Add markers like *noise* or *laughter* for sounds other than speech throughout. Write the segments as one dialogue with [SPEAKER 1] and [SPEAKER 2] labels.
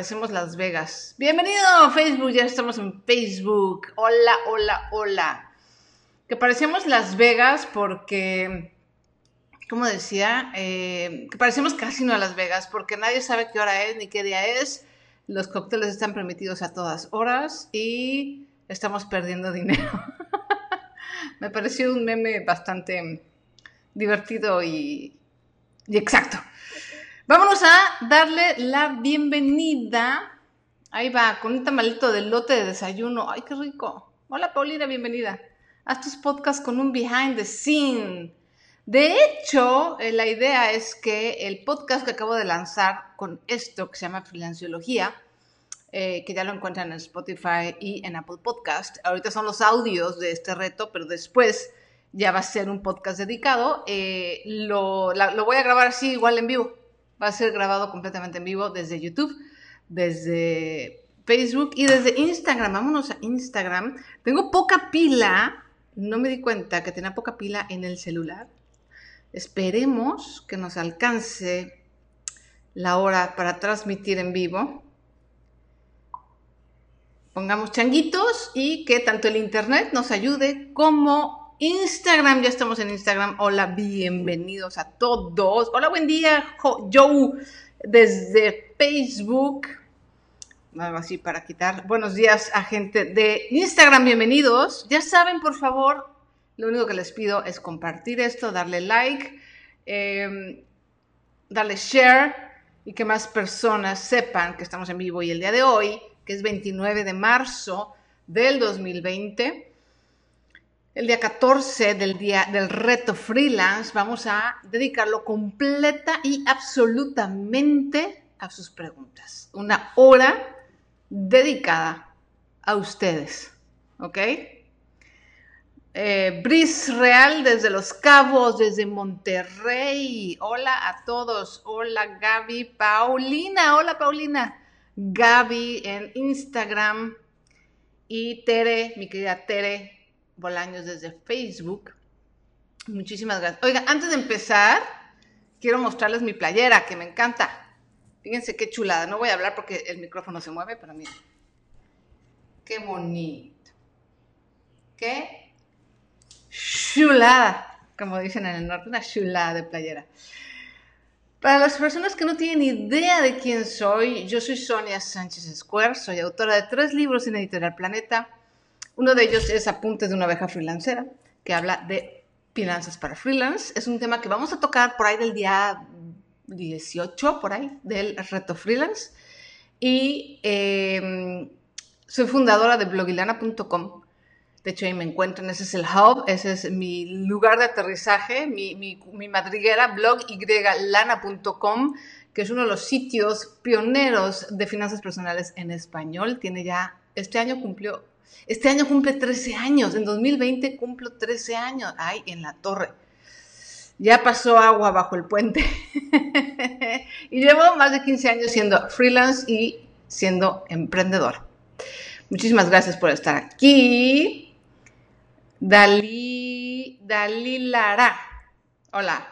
[SPEAKER 1] Hacemos Las Vegas. Bienvenido a Facebook, ya estamos en Facebook. Hola, hola, hola. Que parecemos Las Vegas porque, como decía, eh, que parecemos casino a Las Vegas porque nadie sabe qué hora es ni qué día es. Los cócteles están permitidos a todas horas y estamos perdiendo *laughs* dinero. Me pareció un meme bastante divertido y, y exacto. Vámonos a darle la bienvenida. Ahí va, con un tamalito de lote de desayuno. ¡Ay, qué rico! Hola, Paulina, bienvenida. Haz tus podcasts con un behind the scene. De hecho, eh, la idea es que el podcast que acabo de lanzar con esto que se llama Freelanciología, eh, que ya lo encuentran en Spotify y en Apple Podcast. Ahorita son los audios de este reto, pero después ya va a ser un podcast dedicado. Eh, lo voy a grabar así igual en vivo va a ser grabado completamente en vivo desde YouTube, desde Facebook y desde Instagram. Vámonos a Instagram. Tengo poca pila, no me di cuenta que tenía poca pila en el celular. Esperemos que nos alcance la hora para transmitir en vivo. Pongamos changuitos y que tanto el internet nos ayude como Instagram, ya estamos en Instagram. Hola, bienvenidos a todos. Hola, buen día, Joe, desde Facebook. Algo así para quitar. Buenos días a gente de Instagram, bienvenidos. Ya saben, por favor, lo único que les pido es compartir esto, darle like, em, darle share y que más personas sepan que estamos en vivo. Y el día de hoy, que es 29 de marzo del 2020, el día 14 del día del reto freelance vamos a dedicarlo completa y absolutamente a sus preguntas. Una hora dedicada a ustedes. ¿Ok? Eh, Real desde Los Cabos, desde Monterrey. Hola a todos. Hola Gaby. Paulina. Hola Paulina. Gaby en Instagram. Y Tere, mi querida Tere, Bolaños desde Facebook. Muchísimas gracias. Oiga, antes de empezar, quiero mostrarles mi playera, que me encanta. Fíjense qué chulada. No voy a hablar porque el micrófono se mueve, pero miren. Qué bonito. Qué chulada. Como dicen en el norte, una chulada de playera. Para las personas que no tienen idea de quién soy, yo soy Sonia Sánchez Square, soy autora de tres libros en Editorial Planeta uno de ellos es Apuntes de una abeja freelancera, que habla de finanzas para freelance. Es un tema que vamos a tocar por ahí del día 18, por ahí, del reto freelance. Y em, soy fundadora de blogilana.com. De hecho, ahí me encuentran, ese es el hub, ese es mi lugar de aterrizaje, mi, mi madriguera, blogylana.com, que es uno de los sitios pioneros de finanzas personales en español. Tiene ya, este año cumplió este año cumple 13 años, en 2020 cumplo 13 años. Ay, en la torre. Ya pasó agua bajo el puente. *laughs* y llevo más de 15 años siendo freelance y siendo emprendedor. Muchísimas gracias por estar aquí. Dalí, Dalí Lara. Hola.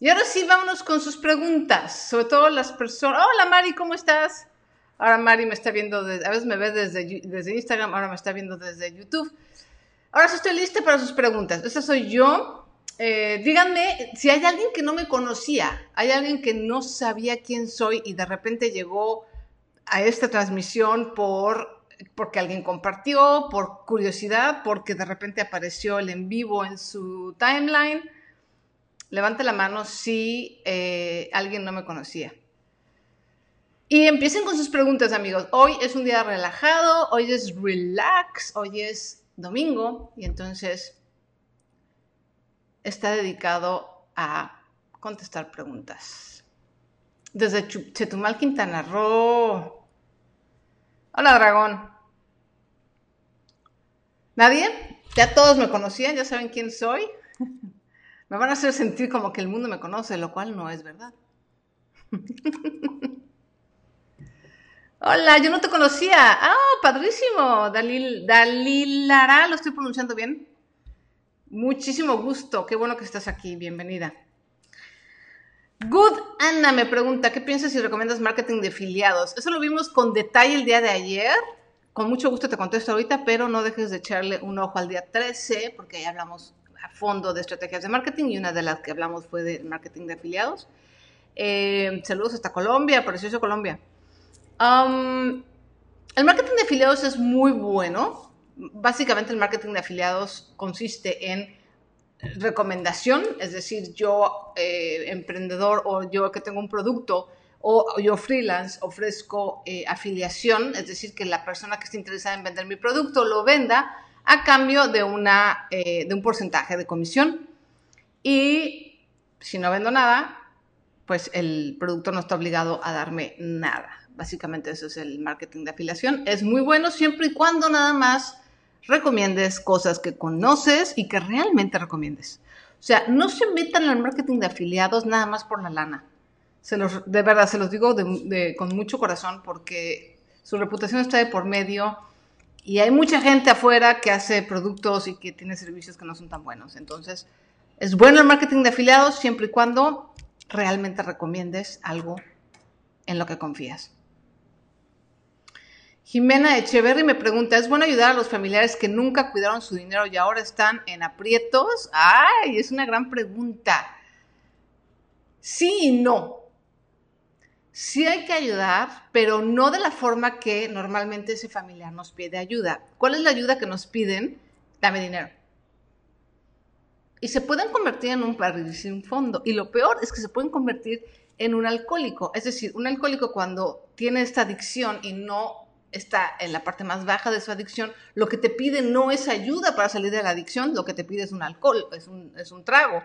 [SPEAKER 1] Y ahora sí, vámonos con sus preguntas, sobre todo las personas. Hola Mari, ¿cómo estás? Ahora Mari me está viendo, a veces me ve desde, desde Instagram, ahora me está viendo desde YouTube. Ahora sí estoy lista para sus preguntas. Esa soy yo. Eh, díganme si hay alguien que no me conocía, hay alguien que no sabía quién soy y de repente llegó a esta transmisión por porque alguien compartió, por curiosidad, porque de repente apareció el en vivo en su timeline. Levante la mano si eh, alguien no me conocía. Y empiecen con sus preguntas, amigos. Hoy es un día relajado, hoy es relax, hoy es domingo y entonces está dedicado a contestar preguntas. Desde Chetumal, Quintana Roo. Hola, dragón. ¿Nadie? Ya todos me conocían, ya saben quién soy. *laughs* me van a hacer sentir como que el mundo me conoce, lo cual no es verdad. *laughs* Hola, yo no te conocía. Ah, padrísimo. Dalil, Dalilara, ¿lo estoy pronunciando bien? Muchísimo gusto. Qué bueno que estás aquí. Bienvenida. Good Anna me pregunta, ¿qué piensas si recomiendas marketing de afiliados? Eso lo vimos con detalle el día de ayer. Con mucho gusto te contesto ahorita, pero no dejes de echarle un ojo al día 13, porque ahí hablamos a fondo de estrategias de marketing y una de las que hablamos fue de marketing de afiliados. Eh, saludos hasta Colombia, precioso Colombia. Um, el marketing de afiliados es muy bueno. Básicamente el marketing de afiliados consiste en recomendación, es decir, yo eh, emprendedor o yo que tengo un producto o yo freelance ofrezco eh, afiliación, es decir, que la persona que esté interesada en vender mi producto lo venda a cambio de, una, eh, de un porcentaje de comisión. Y si no vendo nada, pues el producto no está obligado a darme nada. Básicamente eso es el marketing de afiliación. Es muy bueno siempre y cuando nada más recomiendes cosas que conoces y que realmente recomiendes. O sea, no se metan el marketing de afiliados nada más por la lana. Se los, de verdad, se los digo con mucho corazón porque su reputación está de por medio y hay mucha gente afuera que hace productos y que tiene servicios que no son tan buenos. Entonces, es bueno el marketing de afiliados siempre y cuando realmente recomiendes algo en lo que confías. Jimena Echeverry me pregunta, ¿es bueno ayudar a los familiares que nunca cuidaron su dinero y ahora están en aprietos? Ay, es una gran pregunta. Sí y no sí hay que ayudar, pero no de la forma que normalmente ese familiar nos pide ayuda. ¿Cuál es la ayuda que nos piden? Dame dinero. Y se pueden convertir en un barril sin fondo. Y lo peor es que se pueden convertir en un alcohólico. Es decir, un alcohólico cuando tiene esta adicción y no está en la parte más baja de su adicción, lo que te pide no es ayuda para salir de la adicción, lo que te pide es un alcohol, es un, es un trago.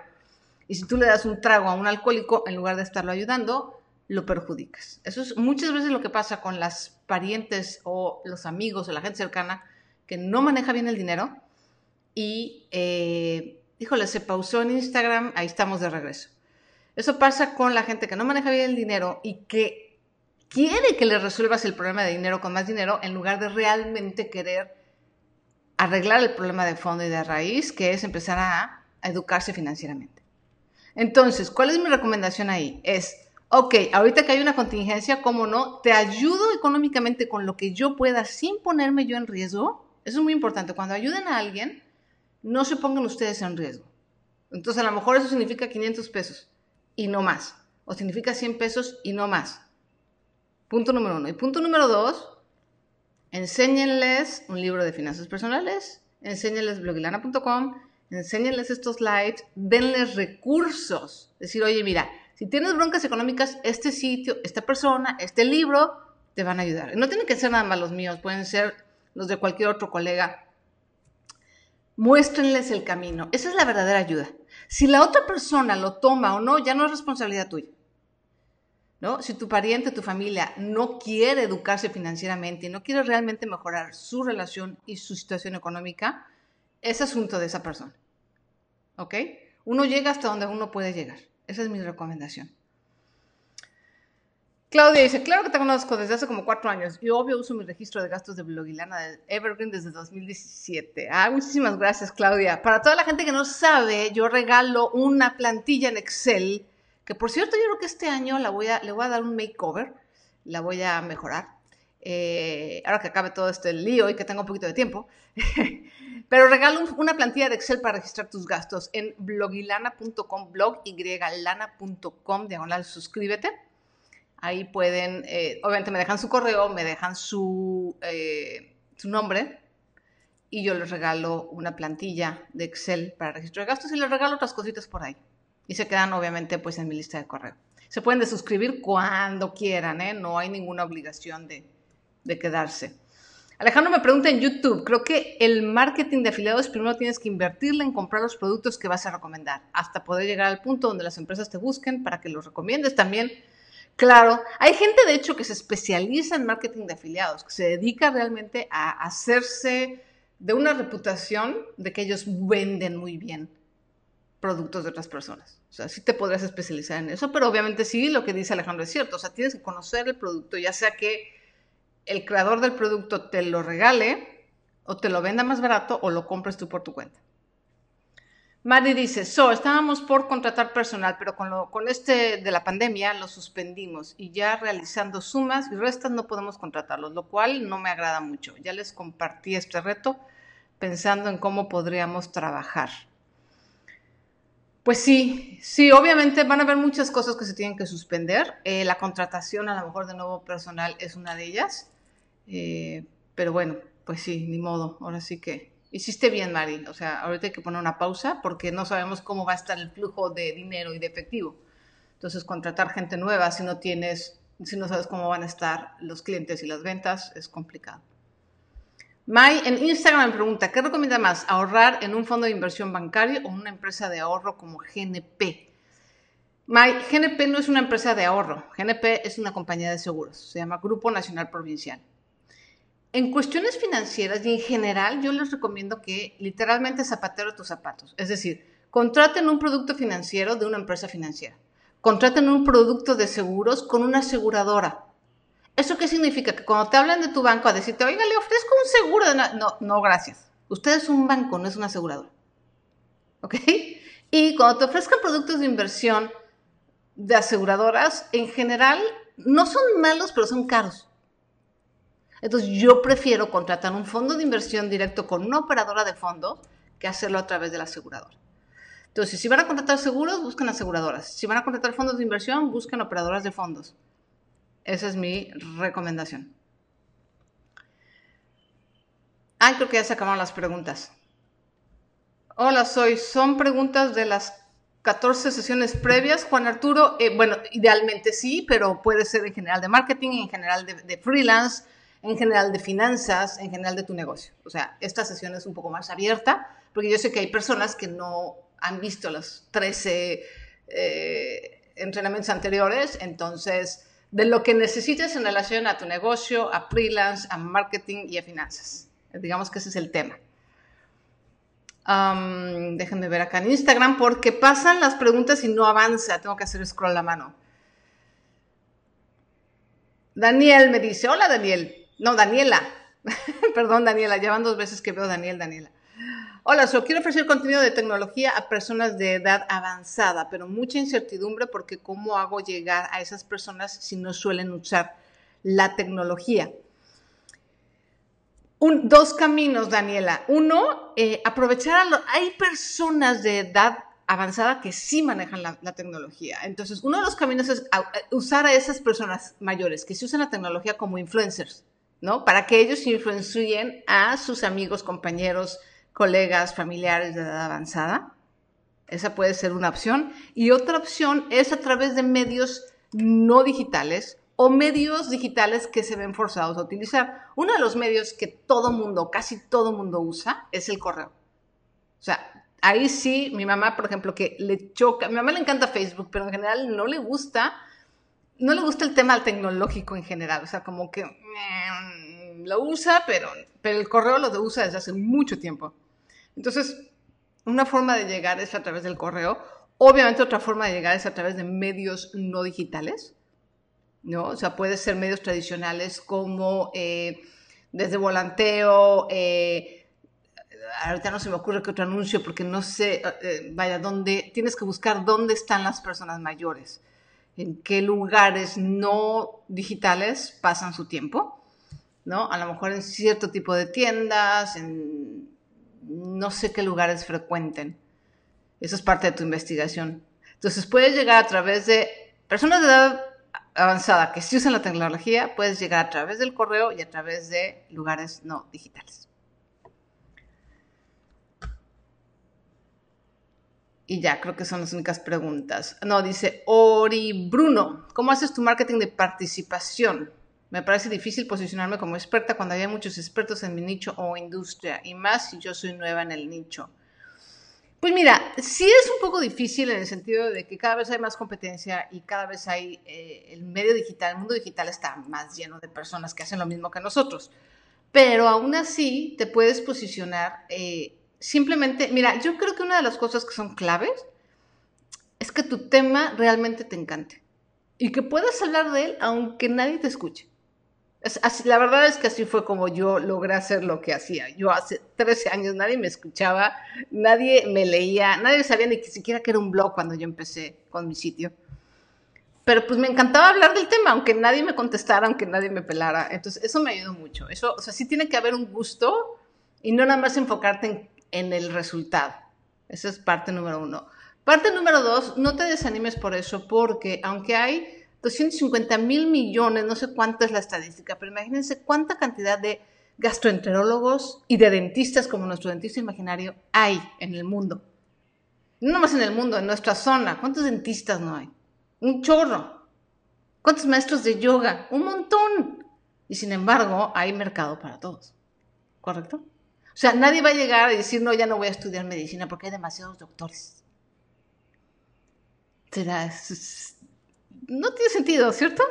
[SPEAKER 1] Y si tú le das un trago a un alcohólico, en lugar de estarlo ayudando, lo perjudicas. Eso es muchas veces lo que pasa con las parientes o los amigos o la gente cercana que no maneja bien el dinero y, eh, híjole, se pausó en Instagram, ahí estamos de regreso. Eso pasa con la gente que no maneja bien el dinero y que quiere que le resuelvas el problema de dinero con más dinero en lugar de realmente querer arreglar el problema de fondo y de raíz, que es empezar a, educarse financieramente. Entonces, ¿cuál es mi recomendación ahí? Es ok, ahorita que hay una contingencia, ¿cómo no? Te ayudo económicamente con lo que yo pueda sin ponerme yo en riesgo. Eso es muy importante. Cuando ayuden a alguien, no se pongan ustedes en riesgo. Entonces, a lo mejor eso significa 500 pesos y no más. O significa 100 pesos y no más. Punto número uno. Y punto número dos, enséñenles un libro de finanzas personales, enséñenles blogilana.com, enséñenles estos slides, denles recursos. Decir, oye, mira, si tienes broncas económicas, este sitio, esta persona, este libro te van a ayudar. No tienen que ser nada más los míos, pueden ser los de cualquier otro colega. Muéstrenles el camino. Esa es la verdadera ayuda. Si la otra persona lo toma o no, ya no es responsabilidad tuya. ¿No? Si tu pariente, tu familia no quiere educarse financieramente y no quiere realmente mejorar su relación y su situación económica, es asunto de esa persona. ¿Ok? Uno llega hasta donde uno puede llegar. Esa es mi recomendación. Claudia dice, claro que te conozco desde hace como cuatro años y obvio uso mi registro de gastos de Blogilana de Evergreen desde 2017. Ah, muchísimas gracias Claudia. Para toda la gente que no sabe, yo regalo una plantilla en Excel, que por cierto yo creo que este año la voy a, le voy a dar un makeover, la voy a mejorar. Eh, ahora que acabe todo este lío y que tengo un poquito de tiempo. *laughs* Pero regalo una plantilla de Excel para registrar tus gastos en blogilana.com, blog lana.com, diagonal, suscríbete. Ahí pueden, eh, obviamente me dejan su correo, me dejan su, eh, su nombre y yo les regalo una plantilla de Excel para registro de gastos y les regalo otras cositas por ahí. Y se quedan obviamente pues en mi lista de correo. Se pueden desuscribir cuando quieran, ¿eh? no hay ninguna obligación de, de quedarse. Alejandro me pregunta en YouTube, creo que el marketing de afiliados primero tienes que invertirle en comprar los productos que vas a recomendar, hasta poder llegar al punto donde las empresas te busquen para que los recomiendes también. Claro, hay gente de hecho que se especializa en marketing de afiliados, que se dedica realmente a hacerse de una reputación de que ellos venden muy bien productos de otras personas. O sea, sí te podrías especializar en eso, pero obviamente sí, lo que dice Alejandro es cierto. O sea, tienes que conocer el producto, ya sea que el creador del producto te lo regale o te lo venda más barato o lo compres tú por tu cuenta. Mari dice, so, estábamos por contratar personal, pero con, lo, con este de la pandemia lo suspendimos y ya realizando sumas y restas no podemos contratarlos, lo cual no me agrada mucho. Ya les compartí este reto pensando en cómo podríamos trabajar. Pues sí, sí, obviamente van a haber muchas cosas que se tienen que suspender. Eh, la contratación a lo mejor de nuevo personal es una de ellas. Eh, pero bueno, pues sí, ni modo. Ahora sí que Hiciste bien, Mari. O sea, ahorita hay que poner una pausa porque no sabemos cómo va a estar el flujo de dinero y de efectivo. Entonces, contratar gente nueva si no tienes, si no sabes cómo van a estar los clientes y las ventas, es complicado. Mai en Instagram me pregunta, ¿qué recomienda más? ¿Ahorrar en un fondo de inversión bancario o una empresa de ahorro como GNP? Mai, GNP no es una empresa de ahorro. GNP es una compañía de seguros. Se llama Grupo Nacional Provincial. En cuestiones financieras y en general, yo les recomiendo que literalmente zapatero tus zapatos. Es decir, contraten un producto financiero de una empresa financiera. Contraten un producto de seguros con una aseguradora. ¿Eso qué significa? Que cuando te hablan de tu banco a decirte, oiga, le ofrezco un seguro de... No, no, gracias. Usted es un banco, no es una aseguradora. ¿Ok? Y cuando te ofrezcan productos de inversión de aseguradoras, en general, no son malos, pero son caros. Entonces yo prefiero contratar un fondo de inversión directo con una operadora de fondos que hacerlo a través de la aseguradora. Entonces, si van a contratar seguros, busquen aseguradoras. Si van a contratar fondos de inversión, busquen operadoras de fondos. Esa es mi recomendación. Ah, creo que ya se acabaron las preguntas. Hola, soy. Son preguntas de las 14 sesiones previas. Juan Arturo, eh, bueno, idealmente sí, pero puede ser en general de marketing, en general de freelance, en general de finanzas, en general de tu negocio. O sea, esta sesión es un poco más abierta, porque yo sé que hay personas que no han visto los 13 eh, entrenamientos anteriores, entonces, de lo que necesites en relación a tu negocio, a freelance, a marketing y a finanzas. Digamos que ese es el tema. déjenme ver acá en Instagram porque pasan las preguntas y no avanza. Tengo que hacer scroll a mano. Daniel me dice, hola Daniel, no, Daniela. *laughs* Perdón, Daniela. Llevan dos veces que veo Daniel, Daniela. Hola, solo quiero ofrecer contenido de tecnología a personas de edad avanzada, pero mucha incertidumbre porque cómo hago llegar a esas personas si no suelen usar la tecnología. dos caminos, Daniela. Uno, eh, aprovechar a Hay personas de edad avanzada que sí manejan la, la, tecnología. Entonces, uno de los caminos es usar a esas personas mayores que se usan la tecnología como influencers. ¿no? Para que ellos influencien a sus amigos, compañeros, colegas, familiares de edad avanzada. Esa puede ser una opción. Y otra opción es a través de medios no digitales o medios digitales que se ven forzados a utilizar. Uno de los medios que todo mundo, casi todo mundo usa, es el correo. O sea, ahí sí, mi mamá, por ejemplo, que le choca, mi mamá le encanta Facebook, pero en general no le gusta no le gusta el tema tecnológico en general, o sea, como que mm, lo usa, pero, pero el correo lo usa desde hace mucho tiempo. Entonces, una forma de llegar es a través del correo. Obviamente otra forma de llegar es a través de medios no digitales, ¿no? O sea, puede ser medios tradicionales como eh, desde volanteo, eh, ahorita no se me ocurre que otro anuncio porque no sé, eh, vaya, dónde, tienes que buscar dónde están las personas mayores en qué lugares no digitales pasan su tiempo, ¿no? A lo mejor en cierto tipo de tiendas, en no sé qué lugares frecuenten. Eso es parte de tu investigación. Entonces puedes llegar a través de personas de edad avanzada que sí usan la tecnología, puedes llegar a través del correo y a través de lugares no digitales. Y ya, creo que son las únicas preguntas. No, dice Ori Bruno, ¿cómo haces tu marketing de participación? Me parece difícil posicionarme como experta cuando hay muchos expertos en mi nicho o industria, y más si yo soy nueva en el nicho. Pues mira, sí es un poco difícil en el sentido de que cada vez hay más competencia y cada vez hay eh, el medio digital, el mundo digital está más lleno de personas que hacen lo mismo que nosotros. Pero aún así te puedes posicionar eh, simplemente, mira, yo creo que una de las cosas que son claves es que tu tema realmente te encante y que puedas hablar de él aunque nadie te escuche. La verdad es que así fue como yo logré hacer lo que hacía. Yo hace 13 años nadie me escuchaba, nadie me leía, nadie sabía ni siquiera que era un blog cuando yo empecé con mi sitio. Pero pues me encantaba hablar del tema, aunque nadie me contestara, aunque nadie me pelara. Entonces eso me ayudó mucho. Eso, o sea, sí tiene que haber un gusto y no nada más enfocarte en, en el resultado. Esa es parte número uno. Parte número dos, no te desanimes por eso, porque aunque hay 250 mil millones, no sé cuánta es la estadística, pero imagínense cuánta cantidad de gastroenterólogos y de dentistas como nuestro dentista imaginario hay en el mundo. No más en el mundo, en nuestra zona. ¿Cuántos dentistas no hay? Un chorro. ¿Cuántos maestros de yoga? Un montón. Y sin embargo, hay mercado para todos. ¿Correcto? O sea, nadie va a llegar a decir, no, ya no voy a estudiar medicina porque hay demasiados doctores. Será, no tiene sentido, ¿cierto?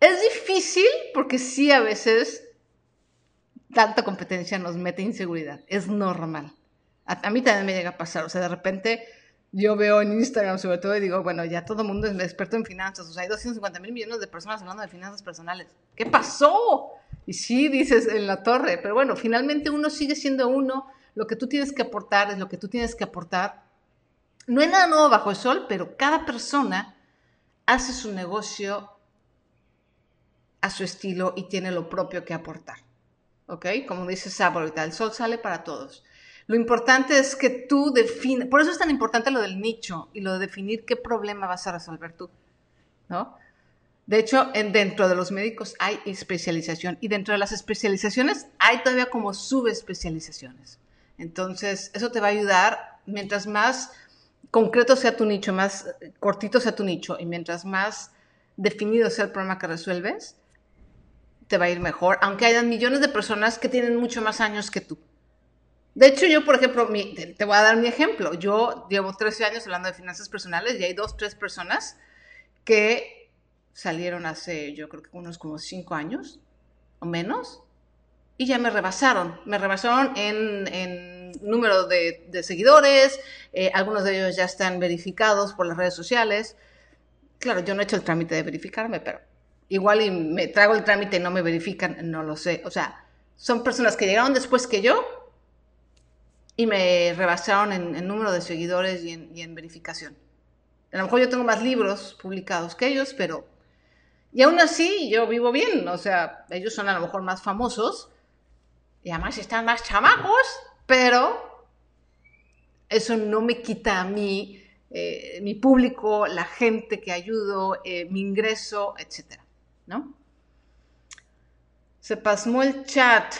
[SPEAKER 1] Es difícil porque sí a veces tanta competencia nos mete inseguridad. Es normal. A, mí también me llega a pasar. O sea, de repente yo veo en Instagram sobre todo y digo, bueno, ya todo el mundo es experto en finanzas. O sea, hay 250 mil millones de personas hablando de finanzas personales. ¿Qué pasó? Y sí, dices en la torre. Pero bueno, finalmente uno sigue siendo uno. Lo que tú tienes que aportar es lo que tú tienes que aportar. No hay nada nuevo bajo el sol, pero cada persona hace su negocio a su estilo y tiene lo propio que aportar. ¿Ok? Como dice Sab ahorita, el sol sale para todos. Lo importante es que tú defines, por eso es tan importante lo del nicho y lo de definir qué problema vas a resolver tú, ¿no? De hecho, en, dentro de los médicos hay especialización y dentro de las especializaciones hay todavía como subespecializaciones. Entonces, eso te va a ayudar mientras más concreto sea tu nicho, más cortito sea tu nicho y mientras más definido sea el problema que resuelves, te va a ir mejor, aunque hayan millones de personas que tienen mucho más años que tú. De hecho, yo, por ejemplo, te, voy a dar mi ejemplo. Yo llevo 13 años hablando de finanzas personales y hay dos, tres personas que salieron hace, yo creo que unos como 5 años o menos, y ya me rebasaron. Me rebasaron en número de, seguidores, eh, algunos de ellos ya están verificados por las redes sociales. Claro, yo no he hecho el trámite de verificarme, pero igual y me trago el trámite y no me verifican, no lo sé. O sea, son personas que llegaron después que yo y me rebasaron en, número de seguidores y en, y en verificación. A lo mejor yo tengo más libros publicados que ellos, pero... Y aún así yo vivo bien, o sea, ellos son a lo mejor más famosos y además están más chamacos pero eso no me quita a mí, eh, mi público, la gente que ayudo, eh, mi ingreso, etcétera, ¿no? Se pasmó el chat.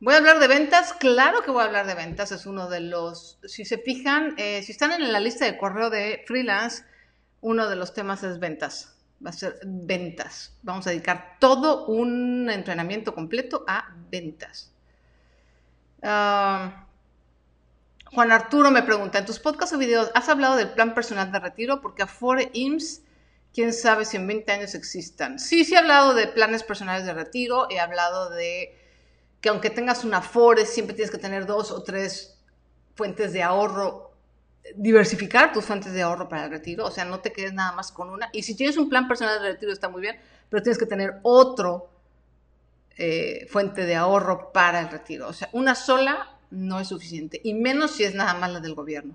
[SPEAKER 1] ¿Voy a hablar de ventas? Claro que voy a hablar de ventas. Es uno de los, si se fijan, eh, si están en la lista de correo de freelance, uno de los temas es ventas. Va a ser ventas. Vamos a dedicar todo un entrenamiento completo a ventas. Ah, Juan Arturo me pregunta, en tus podcasts o videos, ¿has hablado del plan personal de retiro? Porque Afore IMSS, quién sabe si en 20 años existan. Sí, sí he hablado de planes personales de retiro, he hablado de que aunque tengas una Afore, siempre tienes que tener dos o tres fuentes de ahorro, diversificar tus fuentes de ahorro para el retiro, o sea, no te quedes nada más con una. Y si tienes un plan personal de retiro está muy bien, pero tienes que tener otro eh, fuente de ahorro para el retiro. O sea, una sola no es suficiente, y menos si es nada más la del gobierno.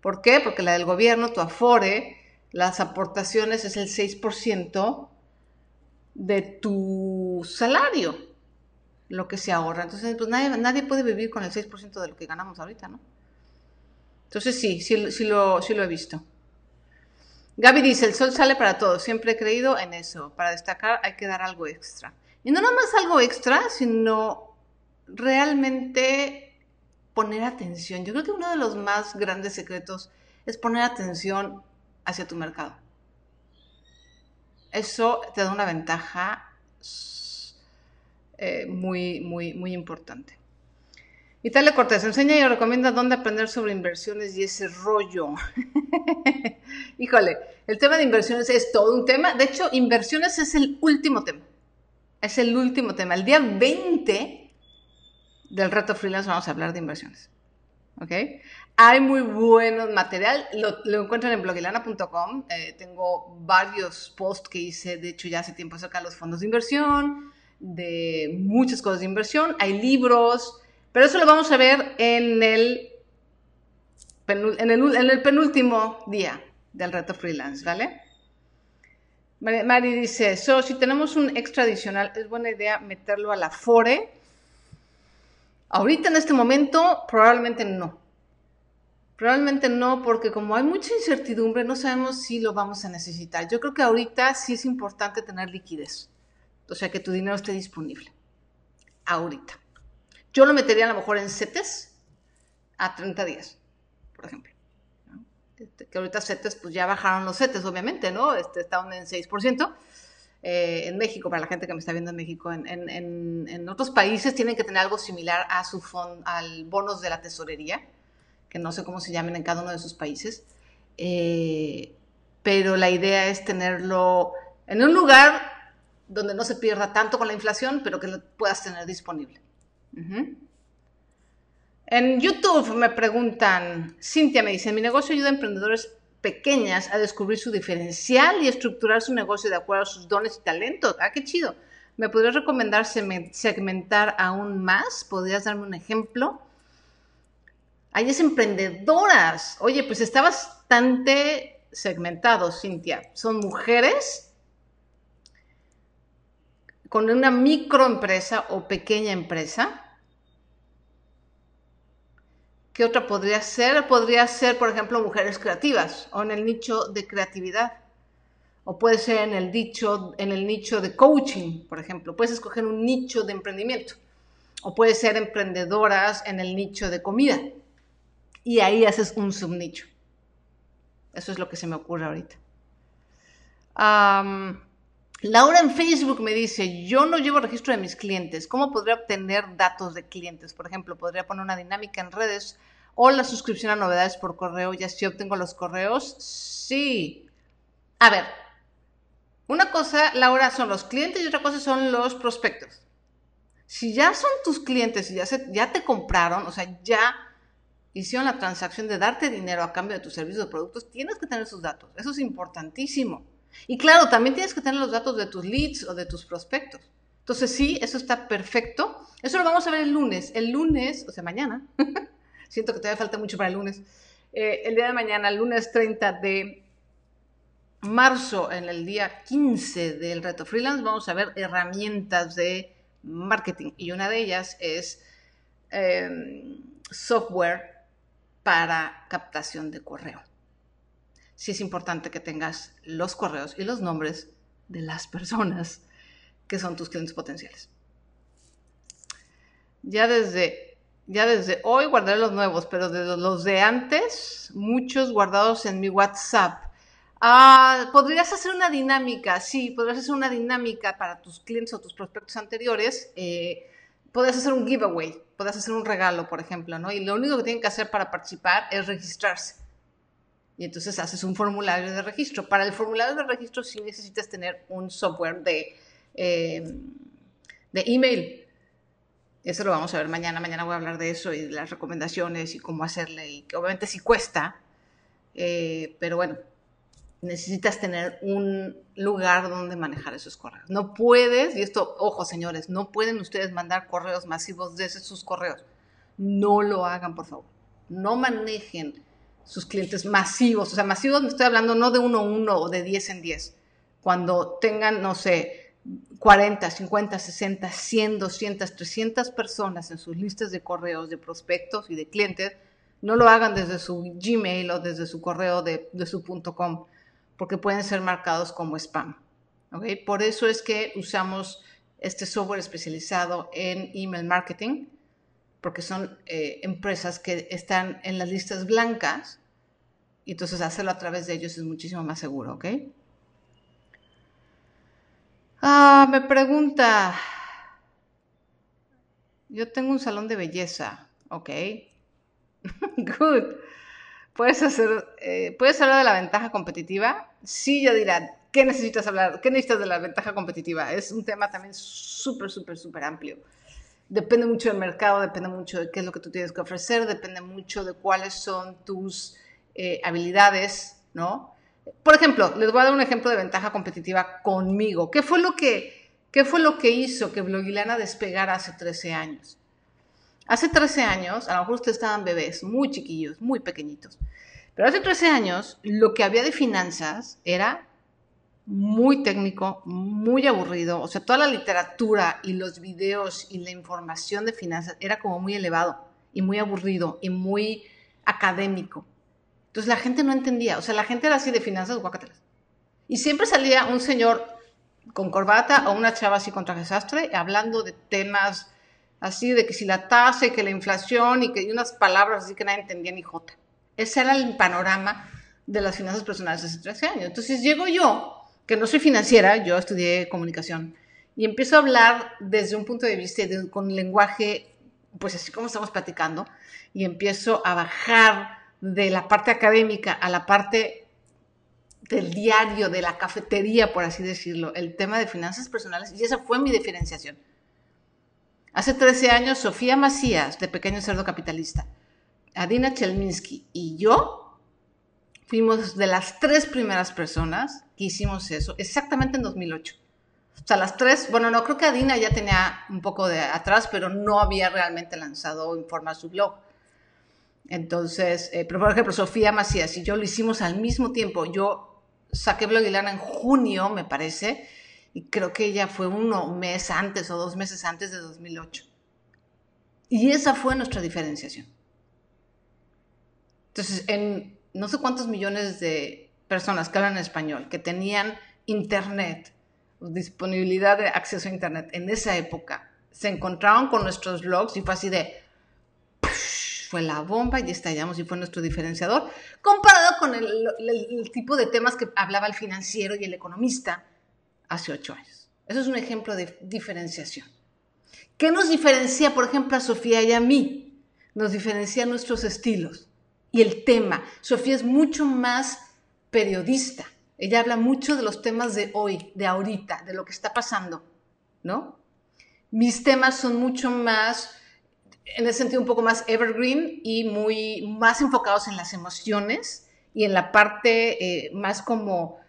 [SPEAKER 1] ¿Por qué? Porque la del gobierno, tu Afore, las aportaciones es el 6% de tu salario, lo que se ahorra. Entonces, pues nadie, nadie puede vivir con el 6% de lo que ganamos ahorita, ¿no? Entonces sí, sí, sí, lo, sí lo he visto. Gaby dice, el sol sale para todos. Siempre he creído en eso. Para destacar hay que dar algo extra. Y no nada más algo extra, sino realmente poner atención. Yo creo que uno de los más grandes secretos es poner atención hacia tu mercado. Eso te da una ventaja eh, muy, muy, muy importante. Italia Cortés, enseña y recomienda dónde aprender sobre inversiones y ese rollo. *laughs* Híjole, el tema de inversiones es todo un tema. De hecho, inversiones es el último tema. Es el último tema. El día 20 del reto freelance vamos a hablar de inversiones. ¿Ok? Hay muy buen material, lo, encuentran en blogilana.com. Eh, tengo varios posts que hice, de hecho, ya hace tiempo acerca de los fondos de inversión, de muchas cosas de inversión, hay libros, pero eso lo vamos a ver en el, en el, penúltimo día del reto freelance, ¿vale? Mari dice, so, si tenemos un extra adicional, es buena idea meterlo a la FORE. Ahorita en este momento, probablemente no. Probablemente no, porque como hay mucha incertidumbre, no sabemos si lo vamos a necesitar. Yo creo que ahorita sí es importante tener liquidez. O sea, que tu dinero esté disponible. Ahorita. Yo lo metería a lo mejor en CETES a 30 días, por ejemplo. Este, que ahorita CETES, pues ya bajaron los CETES, obviamente, ¿no? Este, estaban en 6%. Eh, en México, para la gente que me está viendo en México, en, otros países tienen que tener algo similar a su fondo, al bonos de la tesorería, que no sé cómo se llamen en cada uno de sus países. Eh, pero la idea es tenerlo en un lugar donde no se pierda tanto con la inflación, pero que lo puedas tener disponible. En YouTube me preguntan, Cintia me dice, mi negocio ayuda a emprendedores pequeñas a descubrir su diferencial y estructurar su negocio de acuerdo a sus dones y talentos. Ah, qué chido. ¿Me podrías recomendar segmentar aún más? ¿Podrías darme un ejemplo? Hay es emprendedoras. Oye, pues está bastante segmentado, Cintia. Son mujeres con una microempresa o pequeña empresa. ¿Qué otra podría ser? Podría ser, por ejemplo, mujeres creativas o en el nicho de creatividad. O puede ser en el, dicho, en el nicho de coaching, por ejemplo. Puedes escoger un nicho de emprendimiento. O puede ser emprendedoras en el nicho de comida. Y ahí haces un subnicho. Eso es lo que se me ocurre ahorita. Laura en Facebook me dice, yo no llevo registro de mis clientes, ¿cómo podría obtener datos de clientes? Por ejemplo, podría poner una dinámica en redes o la suscripción a novedades por correo, ya si obtengo los correos. Sí. A ver, una cosa, Laura, son los clientes y otra cosa son los prospectos. Si ya son tus clientes y ya, ya te compraron, o sea, ya hicieron la transacción de darte dinero a cambio de tus servicios o productos, tienes que tener sus datos. Eso es importantísimo. Y claro, también tienes que tener los datos de tus leads o de tus prospectos. Entonces sí, eso está perfecto. Eso lo vamos a ver el lunes. El lunes, o sea, mañana. *laughs* Siento que todavía falta mucho para el lunes. Eh, el día de mañana, el lunes 30 de marzo, en el día 15 del reto freelance, vamos a ver herramientas de marketing. Y una de ellas es em, software para captación de correo sí es importante que tengas los correos y los nombres de las personas que son tus clientes potenciales. Ya desde, ya desde hoy guardaré los nuevos, pero de los de antes, muchos guardados en mi WhatsApp. Ah, podrías hacer una dinámica, sí, podrías hacer una dinámica para tus clientes o tus prospectos anteriores. Eh, podrías hacer un giveaway, podrías hacer un regalo, por ejemplo, ¿no? Y lo único que tienen que hacer para participar es registrarse. Y entonces haces un formulario de registro. Para el formulario de registro sí necesitas tener un software de, eh, de email. Eso lo vamos a ver mañana. Mañana voy a hablar de eso y de las recomendaciones y cómo hacerle. Y que obviamente sí cuesta. Eh, pero bueno, necesitas tener un lugar donde manejar esos correos. No puedes, y esto, ojo señores, no pueden ustedes mandar correos masivos desde sus correos. No lo hagan, por favor. No manejen sus clientes masivos. O sea, masivos me estoy hablando no de uno a uno o de 10 en 10. Cuando tengan, no sé, 40, 50, 60, 100, 200, 300 personas en sus listas de correos de prospectos y de clientes, no lo hagan desde su Gmail o desde su correo de, de su .com, porque pueden ser marcados como spam. ¿okay? Por eso es que usamos este software especializado en email marketing, porque son eh, empresas que están en las listas blancas, y entonces hacerlo a través de ellos es muchísimo más seguro, ¿ok? Ah, me pregunta, yo tengo un salón de belleza, ¿ok? *laughs* Good. ¿Puedes, hacer, eh, ¿Puedes hablar de la ventaja competitiva? Sí, yo dirá, ¿qué necesitas hablar? ¿Qué necesitas de la ventaja competitiva? Es un tema también súper, súper, súper amplio depende mucho del mercado, depende mucho de qué es lo que tú tienes que ofrecer, depende mucho de cuáles son tus eh, habilidades, ¿no? Por ejemplo, les voy a dar un ejemplo de ventaja competitiva conmigo. ¿Qué fue lo que ¿Qué fue lo que hizo que Blogilana despegara hace 13 años? Hace 13 años, a lo mejor ustedes estaban bebés, muy chiquillos, muy pequeñitos, pero hace 13 años lo que había de finanzas era muy técnico, muy aburrido, o sea, toda la literatura y los videos y la información de finanzas era como muy elevado y muy aburrido y muy académico. Entonces la gente no entendía, o sea, la gente era así de finanzas guacatelas. Y siempre salía un señor con corbata o una chava así con traje sastre hablando de temas así de que si la tasa y que la inflación y que unas palabras así que nadie entendía ni jota. Ese era el panorama de las finanzas personales hace 13 años. Entonces llego yo, que no soy financiera, yo estudié comunicación, y empiezo a hablar desde un punto de vista, de, con lenguaje, pues así como estamos platicando, y empiezo a bajar de la parte académica a la parte del diario, de la cafetería, por así decirlo, el tema de finanzas personales, y esa fue mi diferenciación. Hace 13 años, Sofía Macías, de Pequeño Cerdo Capitalista, Adina Chelminsky y yo fuimos de las tres primeras personas que hicimos eso, exactamente en 2008. O sea, las tres, bueno, no, creo que Adina ya tenía un poco de atrás, pero no había realmente lanzado en forma su blog. Entonces, eh, pero por ejemplo, Sofía Macías y yo lo hicimos al mismo tiempo. Yo saqué Blogilana en junio, me parece, y creo que ella fue uno mes antes o dos meses antes de 2008. Y esa fue nuestra diferenciación. Entonces, en no sé cuántos millones de personas que hablan español, que tenían internet, disponibilidad de acceso a internet en esa época, se encontraron con nuestros blogs y fue así de, fue la bomba y estallamos y fue nuestro diferenciador, comparado con el, el tipo de temas que hablaba el financiero y el economista, hace ocho años. Eso es un ejemplo de diferenciación. ¿Qué nos diferencia, por ejemplo, a Sofía y a mí? Nos diferencia nuestros estilos y el tema. Sofía es mucho más periodista. Ella habla mucho de los temas de hoy, de ahorita, de lo que está pasando, ¿no? Mis temas son mucho más, en ese sentido, un poco más evergreen y muy más enfocados en las emociones y en la parte eh, más como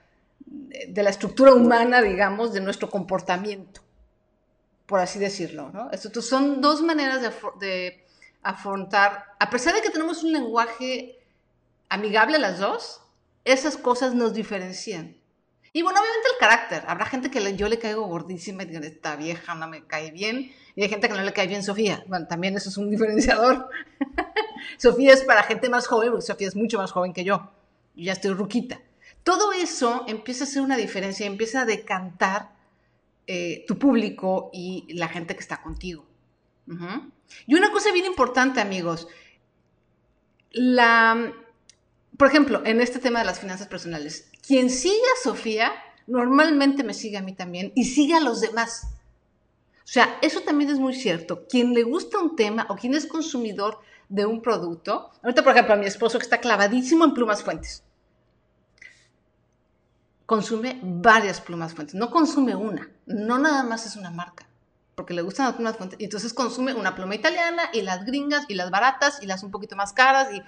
[SPEAKER 1] de la estructura humana, digamos, de nuestro comportamiento, por así decirlo. ¿no? Estos son dos maneras de, afrontar, a pesar de que tenemos un lenguaje amigable las dos, esas cosas nos diferencian. Y bueno, obviamente el carácter. Habrá gente que yo le caigo gordísima y digan, esta vieja no me cae bien. Y hay gente que no le cae bien Sofía. Bueno, también eso es un *laughs* diferenciador. *laughs* Sofía es para gente más joven, porque Sofía es mucho más joven que yo. Yo ya estoy ruquita. Todo eso empieza a hacer una diferencia, empieza a decantar eh, tu público y la gente que está contigo. Y una cosa bien importante, amigos, la, por ejemplo, en este tema de las finanzas personales, quien sigue a Sofía normalmente me sigue a mí también y sigue a los demás. O sea, eso también es muy cierto. Quien le gusta un tema o quien es consumidor de un producto, ahorita por ejemplo a mi esposo que está clavadísimo en plumas fuentes consume varias plumas fuentes, no consume una, no nada más es una marca, porque le gustan las plumas fuentes, entonces consume una pluma italiana y las gringas y las baratas y las un poquito más caras, y,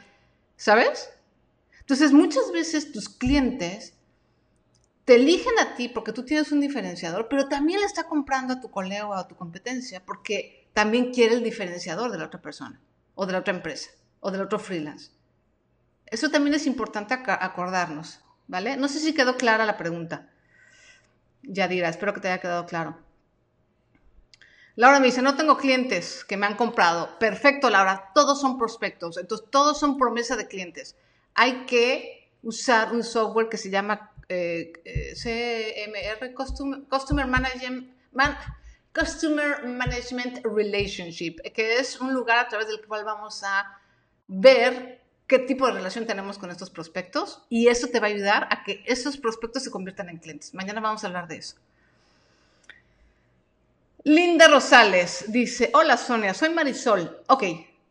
[SPEAKER 1] ¿sabes? Entonces muchas veces tus clientes te eligen a ti porque tú tienes un diferenciador, pero también le está comprando a tu colega o a tu competencia porque también quiere el diferenciador de la otra persona, o de la otra empresa, o del otro freelance. Eso también es importante acordarnos. ¿vale? No sé si quedó clara la pregunta. Yadira, espero que te haya quedado claro. Laura me dice, no tengo clientes que me han comprado. Perfecto, Laura, todos son prospectos, entonces todos son promesa de clientes. Hay que usar un software que se llama eh, CMR, Customer, Management, Customer Management Relationship, que es un lugar a través del cual vamos a ver qué tipo de relación tenemos con estos prospectos y eso te va a ayudar a que esos prospectos se conviertan en clientes. Mañana vamos a hablar de eso. Linda Rosales dice, hola Sonia, soy Marisol. Ok,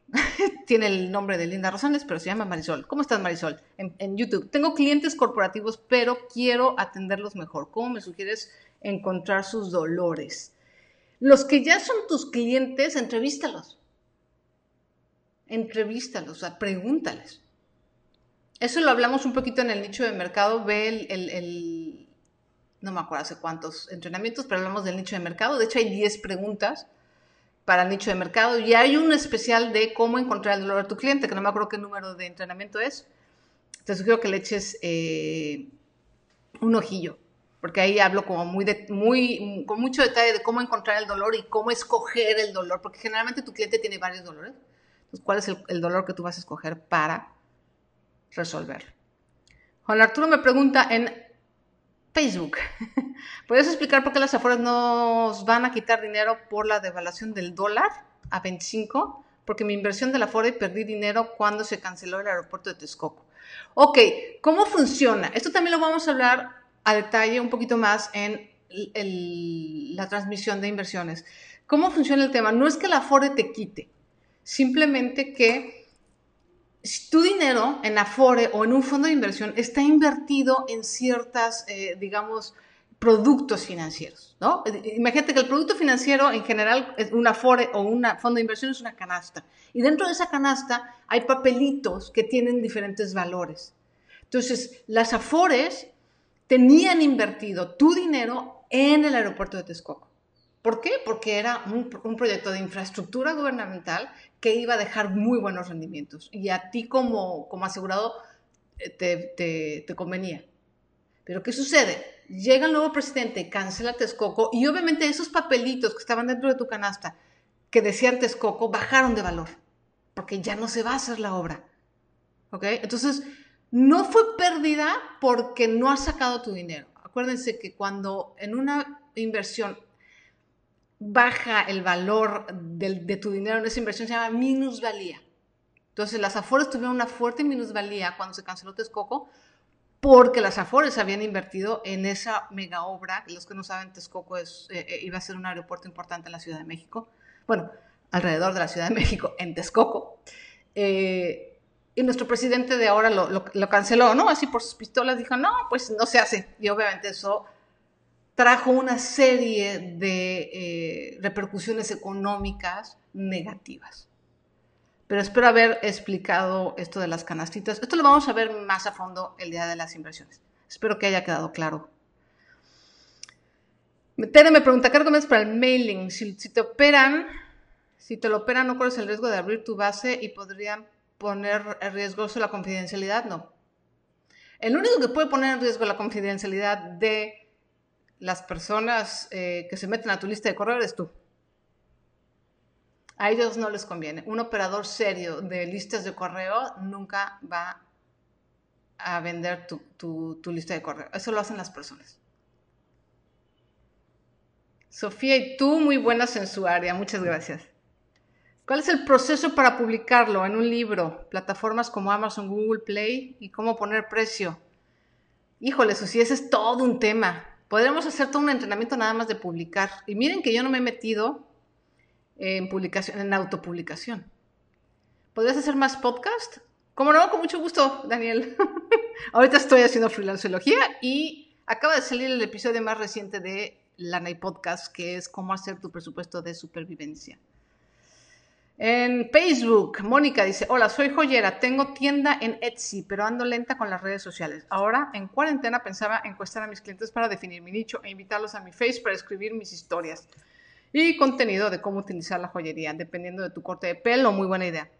[SPEAKER 1] *laughs* tiene el nombre de Linda Rosales, pero se llama Marisol. ¿Cómo estás Marisol? En, YouTube. Tengo clientes corporativos, pero quiero atenderlos mejor. ¿Cómo me sugieres encontrar sus dolores? Los que ya son tus clientes, entrevístalos entrevístalos, o sea, pregúntales. Eso lo hablamos un poquito en el nicho de mercado, ve el, no me acuerdo hace cuántos entrenamientos, pero hablamos del nicho de mercado. De hecho, hay 10 preguntas para el nicho de mercado y hay un especial de cómo encontrar el dolor de tu cliente, que no me acuerdo qué número de entrenamiento es. Te sugiero que le eches eh, un ojillo, porque ahí hablo como muy, muy con mucho detalle de cómo encontrar el dolor y cómo escoger el dolor, porque generalmente tu cliente tiene varios dolores. Entonces, ¿cuál es el, el dolor que tú vas a escoger para resolverlo? Juan Arturo me pregunta en Facebook. *laughs* ¿Puedes explicar por qué las afueras nos van a quitar dinero por la devaluación del dólar a 25? Porque mi inversión de la Afore perdí dinero cuando se canceló el aeropuerto de Texcoco. Ok, ¿cómo funciona? Esto también lo vamos a hablar a detalle un poquito más en la transmisión de inversiones. ¿Cómo funciona el tema? No es que la Afore te quite, simplemente que tu dinero en Afore o en un fondo de inversión está invertido en ciertas, eh, digamos, productos financieros, ¿no? Imagínate que el producto financiero en general, un Afore o un fondo de inversión es una canasta. Y dentro de esa canasta hay papelitos que tienen diferentes valores. Entonces, las Afores tenían invertido tu dinero en el aeropuerto de Texcoco. ¿Por qué? Porque era un, proyecto de infraestructura gubernamental que iba a dejar muy buenos rendimientos y a ti como, como asegurado eh, te, te, convenía. Pero ¿qué sucede? Llega el nuevo presidente, cancela Texcoco y obviamente esos papelitos que estaban dentro de tu canasta que decían Texcoco bajaron de valor porque ya no se va a hacer la obra. ¿Ok? Entonces, no fue pérdida porque no has sacado tu dinero. Acuérdense que cuando en una inversión baja el valor de, tu dinero en esa inversión, se llama minusvalía. Entonces, las Afores tuvieron una fuerte minusvalía cuando se canceló Texcoco, porque las Afores habían invertido en esa mega obra. Los que no saben, Texcoco es, eh, eh, iba a ser un aeropuerto importante en la Ciudad de México. Bueno, alrededor de la Ciudad de México, en Texcoco. Eh, y nuestro presidente de ahora lo, lo, canceló, ¿no? Así por sus pistolas dijo, no, pues no se hace. Y obviamente eso trajo una serie de eh, repercusiones económicas negativas. Pero espero haber explicado esto de las canastitas. Esto lo vamos a ver más a fondo el día de las inversiones. Espero que haya quedado claro. Tere me pregunta, ¿qué recomiendas para el mailing? Si, te operan, si te lo operan, ¿no corres el riesgo de abrir tu base y podrían poner en riesgo la confidencialidad? No. El único que puede poner en riesgo la confidencialidad de las personas eh, que se meten a tu lista de correo eres tú. A ellos no les conviene. Un operador serio de listas de correo nunca va a vender tu, lista de correo. Eso lo hacen las personas. Sofía y tú, muy buenas en su área. Muchas gracias. ¿Cuál es el proceso para publicarlo en un libro? Plataformas como Amazon, Google Play y cómo poner precio. Híjole, Sofía, ese es todo un tema. Podríamos hacer todo un entrenamiento nada más de publicar. Y miren que yo no me he metido en publicación, en autopublicación. ¿Podrías hacer más podcast? Como no, con mucho gusto, Daniel. *laughs* Ahorita estoy haciendo freelanceología y acaba de salir el episodio más reciente de Lana y Podcast, que es cómo hacer tu presupuesto de supervivencia. En Facebook, Mónica dice, hola, soy joyera, tengo tienda en Etsy, pero ando lenta con las redes sociales. Ahora, en cuarentena, pensaba encuestar a mis clientes para definir mi nicho e invitarlos a mi Face para escribir mis historias y contenido de cómo utilizar la joyería, dependiendo de tu corte de pelo, muy buena idea.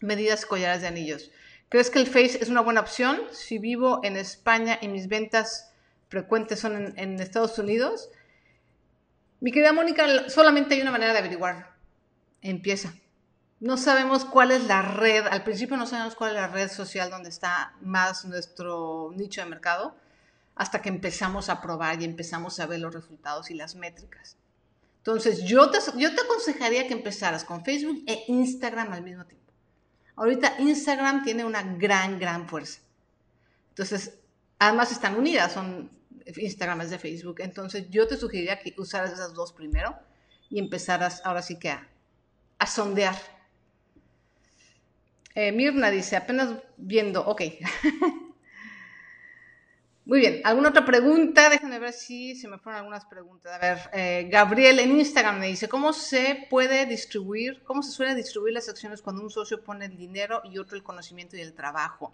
[SPEAKER 1] Medidas collares de anillos. ¿Crees que el Face es una buena opción? Si vivo en España y mis ventas frecuentes son en, en Estados Unidos, mi querida Mónica, solamente hay una manera de averiguar empieza. No sabemos cuál es la red, al principio no sabemos cuál es la red social donde está más nuestro nicho de mercado, hasta que empezamos a probar y empezamos a ver los resultados y las métricas. Entonces, yo te, yo te aconsejaría que empezaras con Facebook e Instagram al mismo tiempo. Ahorita Instagram tiene una gran, gran fuerza. Entonces, además están unidas, son Instagram es de Facebook. Entonces, yo te sugeriría que usaras esas dos primero y empezaras ahora sí que a a sondear. Eh, Mirna dice, apenas viendo, ok. *laughs* Muy bien, ¿alguna otra pregunta? Déjenme ver si se me fueron algunas preguntas. A ver, eh, Gabriel en Instagram me dice, ¿cómo se puede distribuir, cómo se suele distribuir las acciones cuando un socio pone el dinero y otro el conocimiento y el trabajo?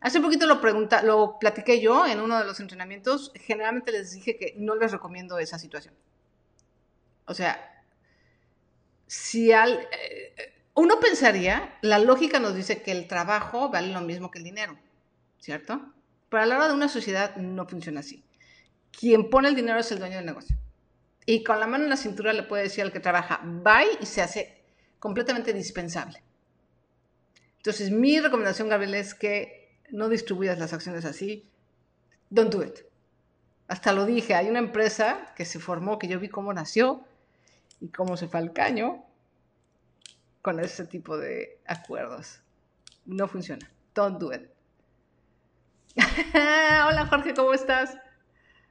[SPEAKER 1] Hace poquito lo pregunta, lo platiqué yo en uno de los entrenamientos. Generalmente les dije que no les recomiendo esa situación. O sea, si al, eh, uno pensaría, la lógica nos dice que el trabajo vale lo mismo que el dinero, ¿cierto? Pero a la hora de una sociedad no funciona así. Quien pone el dinero es el dueño del negocio. Y con la mano en la cintura le puede decir al que trabaja, bye, y se hace completamente dispensable. Entonces, mi recomendación, Gabriel, es que no distribuyas las acciones así. Don't do it. Hasta lo dije, hay una empresa que se formó, que yo vi cómo nació y cómo se fue al caño con ese tipo de acuerdos. No funciona. Don't do it. *laughs* Hola Jorge, ¿cómo estás?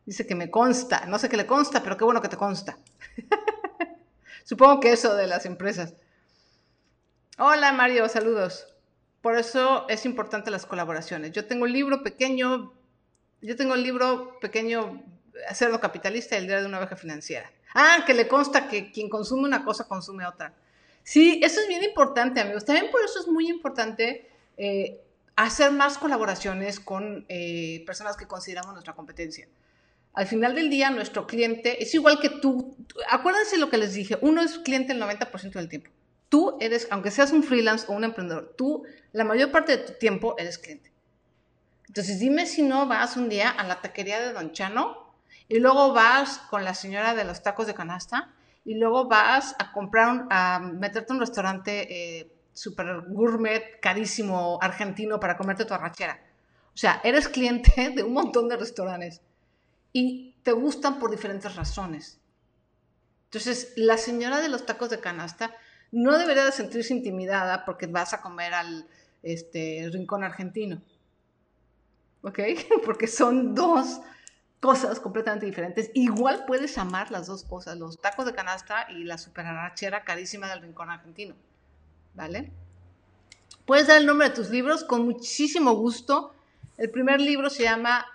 [SPEAKER 1] Dice que me consta. No sé qué le consta, pero qué bueno que te consta. *laughs* Supongo que eso de las empresas. Hola Mario, saludos. Por eso es importante las colaboraciones. Yo tengo un libro pequeño, yo tengo el libro pequeño Cerdo Capitalista y el Día de una Oveja Financiera. Ah, que le consta que quien consume una cosa consume otra. Sí, eso es bien importante, amigos. También por eso es muy importante eh, hacer más colaboraciones con eh, personas que consideramos nuestra competencia. Al final del día, nuestro cliente es igual que tú. Acuérdense lo que les dije, uno es cliente el 90% del tiempo. Tú eres, aunque seas un freelance o un emprendedor, tú la mayor parte de tu tiempo eres cliente. Entonces dime si no vas un día a la taquería de Don Chano y luego vas con la señora de los tacos de canasta y luego vas a comprar, a meterte en un restaurante eh, super gourmet, carísimo, argentino para comerte tu arrachera. O sea, eres cliente *laughs* de un montón de restaurantes y te gustan por diferentes razones. Entonces, la señora de los tacos de canasta no debería de sentirse intimidada porque vas a comer al este, rincón argentino. ¿Ok? *laughs* Porque son dos cosas completamente diferentes. Igual puedes amar las dos cosas, los tacos de canasta y la super arrachera carísima del rincón argentino. ¿Vale? Puedes dar el nombre de tus libros con muchísimo gusto. El primer libro se llama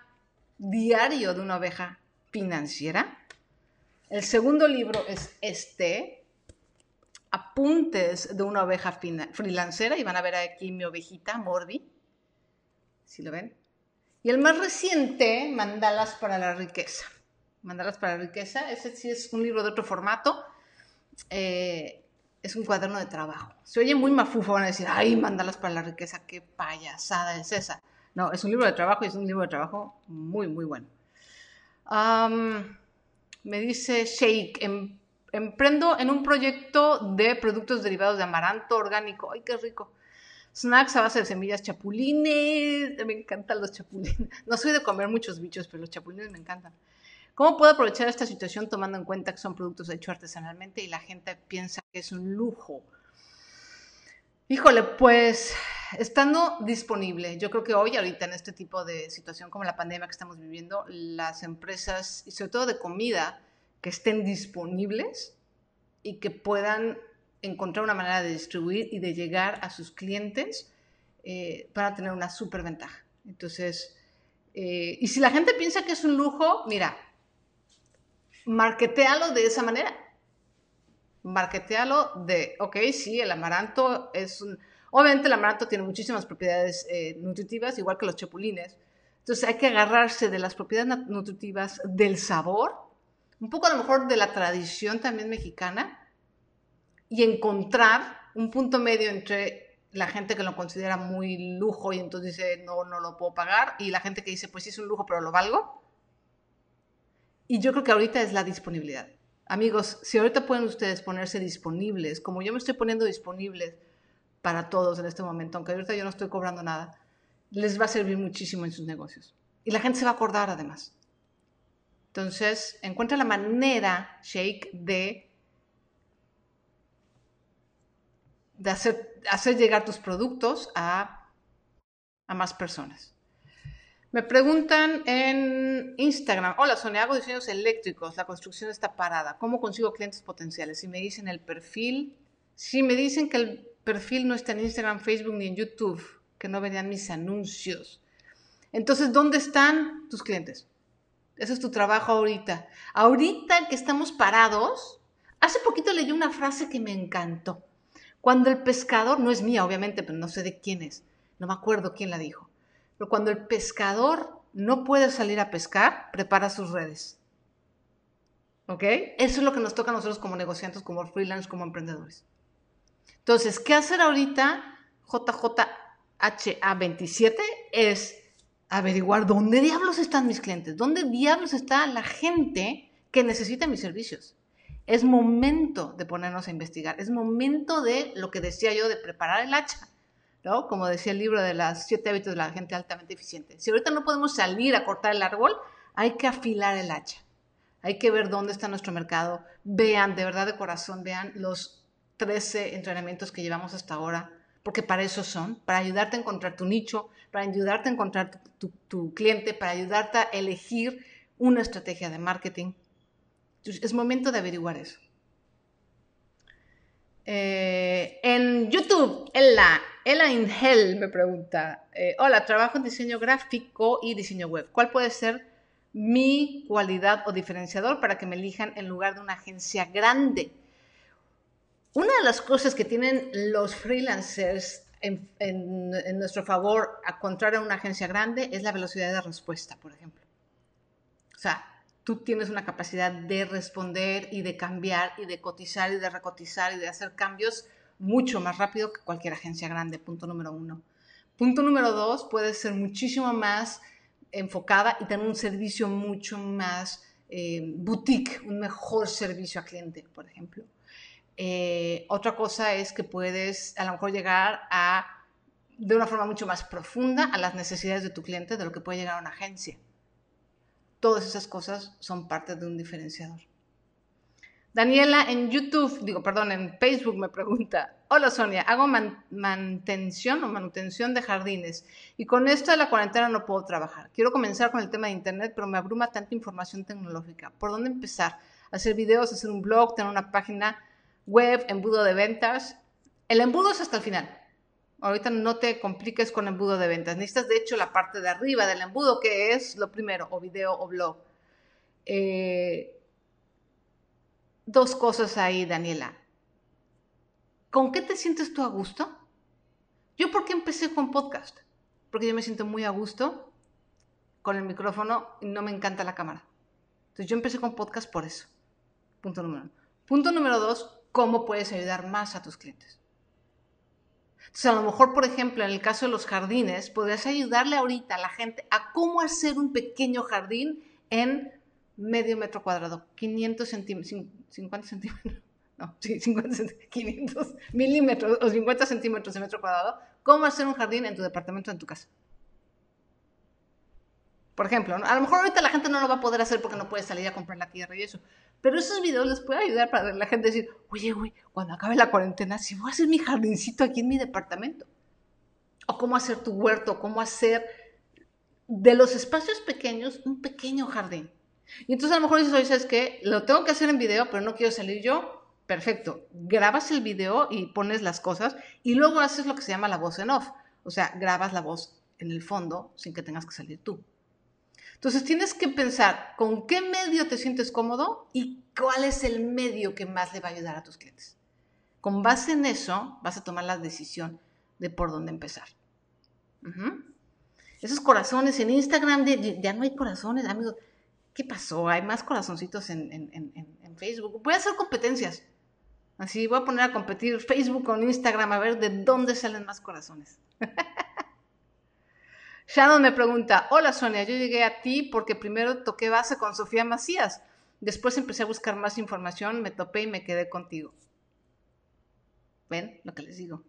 [SPEAKER 1] Diario de una oveja financiera. El segundo libro es este, Apuntes de una oveja freelancera. Y van a ver aquí mi ovejita, Morbi. Si lo ven. Y el más reciente, Mandalas para la riqueza. Mandalas para la riqueza. Ese sí es un libro de otro formato. Eh, es un cuaderno de trabajo. Se oye muy mafufo, van a decir, ay, Mandalas para la riqueza, qué payasada es esa. No, es un libro de trabajo y es un libro de trabajo muy, muy bueno. me dice Shake, em, emprendo en un proyecto de productos derivados de amaranto orgánico. ¡Ay, qué rico! Snacks a base de semillas chapulines. Me encantan los chapulines. *laughs* No soy de comer muchos bichos, pero los chapulines me encantan. ¿Cómo puedo aprovechar esta situación tomando en cuenta que son productos hechos artesanalmente y la gente piensa que es un lujo? Híjole, pues estando disponible, yo creo que hoy, ahorita en este tipo de situación como la pandemia que estamos viviendo, las empresas, y sobre todo de comida, que estén disponibles y que puedan encontrar una manera de distribuir y de llegar a sus clientes eh, para tener una súper ventaja. Entonces, eh, y si la gente piensa que es un lujo, mira, marketealo de esa manera marketealo de, ok, sí, el amaranto es un... Obviamente el amaranto tiene muchísimas propiedades eh, nutritivas, igual que los chapulines. Entonces hay que agarrarse de las propiedades nutritivas, del sabor, un poco a lo mejor de la tradición también mexicana, y encontrar un punto medio entre la gente que lo considera muy lujo y entonces dice, no, no lo puedo pagar, y la gente que dice, pues sí es un lujo, pero lo valgo. Y yo creo que ahorita es la disponibilidad. Amigos, si ahorita pueden ustedes ponerse disponibles, como yo me estoy poniendo disponibles para todos en este momento, aunque ahorita yo no estoy cobrando nada, les va a servir muchísimo en sus negocios. Y la gente se va a acordar además. Entonces, encuentra la manera, Shake, de, de hacer, llegar tus productos a, a más personas. Me preguntan en Instagram, hola Sonia, hago diseños eléctricos, la construcción está parada, ¿cómo consigo clientes potenciales? Y me dicen el perfil, si me dicen que el perfil no está en Instagram, Facebook ni en YouTube, que no venían mis anuncios. Entonces, ¿dónde están tus clientes? Eso es tu trabajo ahorita. Ahorita que estamos parados, hace poquito leí una frase que me encantó. Cuando el pescador, no es mía obviamente, pero no sé de quién es, no me acuerdo quién la dijo Pero cuando el pescador no puede salir a pescar, prepara sus redes. ¿Ok? Eso es lo que nos toca a nosotros como negociantes, como freelance, como emprendedores. Entonces, ¿qué hacer ahorita? JJHA27 es averiguar dónde diablos están mis clientes, dónde diablos está la gente que necesita mis servicios. Es momento de ponernos a investigar, es momento de lo que decía yo, de preparar el hacha, ¿no? Como decía el libro de las siete hábitos de la gente altamente eficiente. Si ahorita no podemos salir a cortar el árbol, hay que afilar el hacha. Hay que ver dónde está nuestro mercado. Vean, de verdad de corazón, vean los 13 entrenamientos que llevamos hasta ahora, porque para eso son, para ayudarte a encontrar tu nicho, para ayudarte a encontrar tu, cliente, para ayudarte a elegir una estrategia de marketing. Es momento de averiguar eso. Eh, en YouTube, Ella, Ella Hell me pregunta, eh, hola, trabajo en diseño gráfico y diseño web. ¿Cuál puede ser mi cualidad o diferenciador para que me elijan en lugar de una agencia grande? Una de las cosas que tienen los freelancers en, en nuestro favor, a contrario a una agencia grande, es la velocidad de respuesta, por ejemplo. O sea, tú tienes una capacidad de responder y de cambiar y de cotizar y de recotizar y de hacer cambios mucho más rápido que cualquier agencia grande, punto número uno. Punto número dos, puedes ser muchísimo más enfocada y tener un servicio mucho más eh, boutique, un mejor servicio a cliente, por ejemplo. Eh, otra cosa es que puedes a lo mejor llegar a, de una forma mucho más profunda a las necesidades de tu cliente de lo que puede llegar a una agencia. Todas esas cosas son parte de un diferenciador. Daniela en YouTube, digo, perdón, en Facebook me pregunta, hola Sonia, hago mantención o manutención de jardines y con esto de la cuarentena no puedo trabajar. Quiero comenzar con el tema de Internet, pero me abruma tanta información tecnológica. ¿Por dónde empezar? Hacer videos, hacer un blog, tener una página web, embudo de ventas. El embudo es hasta el final. Ahorita no te compliques con embudo de ventas. Necesitas, de hecho, la parte de arriba del embudo, que es lo primero, o video o blog. Eh, dos cosas ahí, Daniela. ¿Con qué te sientes tú a gusto? Yo, ¿por qué empecé con podcast? Porque yo me siento muy a gusto con el micrófono y no me encanta la cámara. Entonces, yo empecé con podcast por eso. Punto número uno. Punto número dos, ¿cómo puedes ayudar más a tus clientes? Entonces, a lo mejor, por ejemplo, en el caso de los jardines, podrías ayudarle ahorita a la gente a cómo hacer un pequeño jardín en medio metro cuadrado, 500 centímetros, 50 centímetros, *laughs* no, sí, 50 500 milímetros o 50 centímetros de metro cuadrado, cómo hacer un jardín en tu departamento, en tu casa. Por ejemplo, a lo mejor ahorita la gente no lo va a poder hacer porque no puede salir a comprar la tierra y eso, pero esos videos les puede ayudar para la gente decir, oye, güey, cuando acabe la cuarentena, si voy a hacer mi jardincito aquí en mi departamento. O cómo hacer tu huerto, cómo hacer de los espacios pequeños un pequeño jardín. Y entonces a lo mejor dices, oye, ¿sabes qué? Lo tengo que hacer en video, pero no quiero salir yo. Perfecto. Grabas el video y pones las cosas y luego haces lo que se llama la voz en off. O sea, grabas la voz en el fondo sin que tengas que salir tú. Entonces tienes que pensar con qué medio te sientes cómodo y cuál es el medio que más le va a ayudar a tus clientes. Con base en eso vas a tomar la decisión de por dónde empezar. Esos corazones en Instagram, ya no hay corazones, amigos. ¿Qué pasó? Hay más corazoncitos en, en, Facebook. Voy a hacer competencias. Así voy a poner a competir Facebook con Instagram a ver de dónde salen más corazones. *laughs* Shannon me pregunta, hola Sonia, yo llegué a ti porque primero toqué base con Sofía Macías. Después empecé a buscar más información, me topé y me quedé contigo. ¿Ven lo que les digo?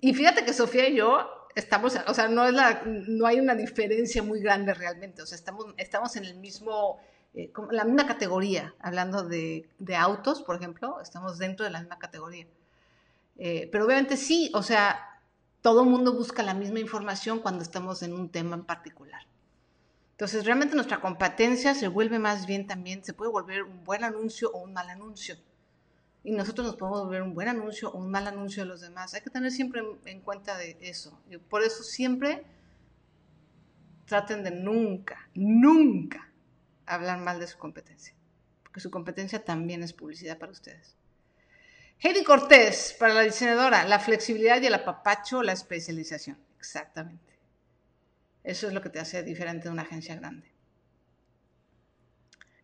[SPEAKER 1] Y fíjate que Sofía y yo estamos, o sea, no, es la, no hay una diferencia muy grande realmente, o sea, estamos, estamos en el mismo, eh, la misma categoría, hablando de, de, autos, por ejemplo, estamos dentro de la misma categoría. Eh, pero obviamente sí, o sea, todo mundo busca la misma información cuando estamos en un tema en particular. Entonces, realmente nuestra competencia se vuelve más bien también, se puede volver un buen anuncio o un mal anuncio. Y nosotros nos podemos volver un buen anuncio o un mal anuncio de los demás. Hay que tener siempre en cuenta de eso. Por eso siempre traten de nunca, nunca hablar mal de su competencia. Porque su competencia también es publicidad para ustedes. Heidi Cortés, para la diseñadora, la flexibilidad y el apapacho, la especialización. Exactamente. Eso es lo que te hace diferente de una agencia grande.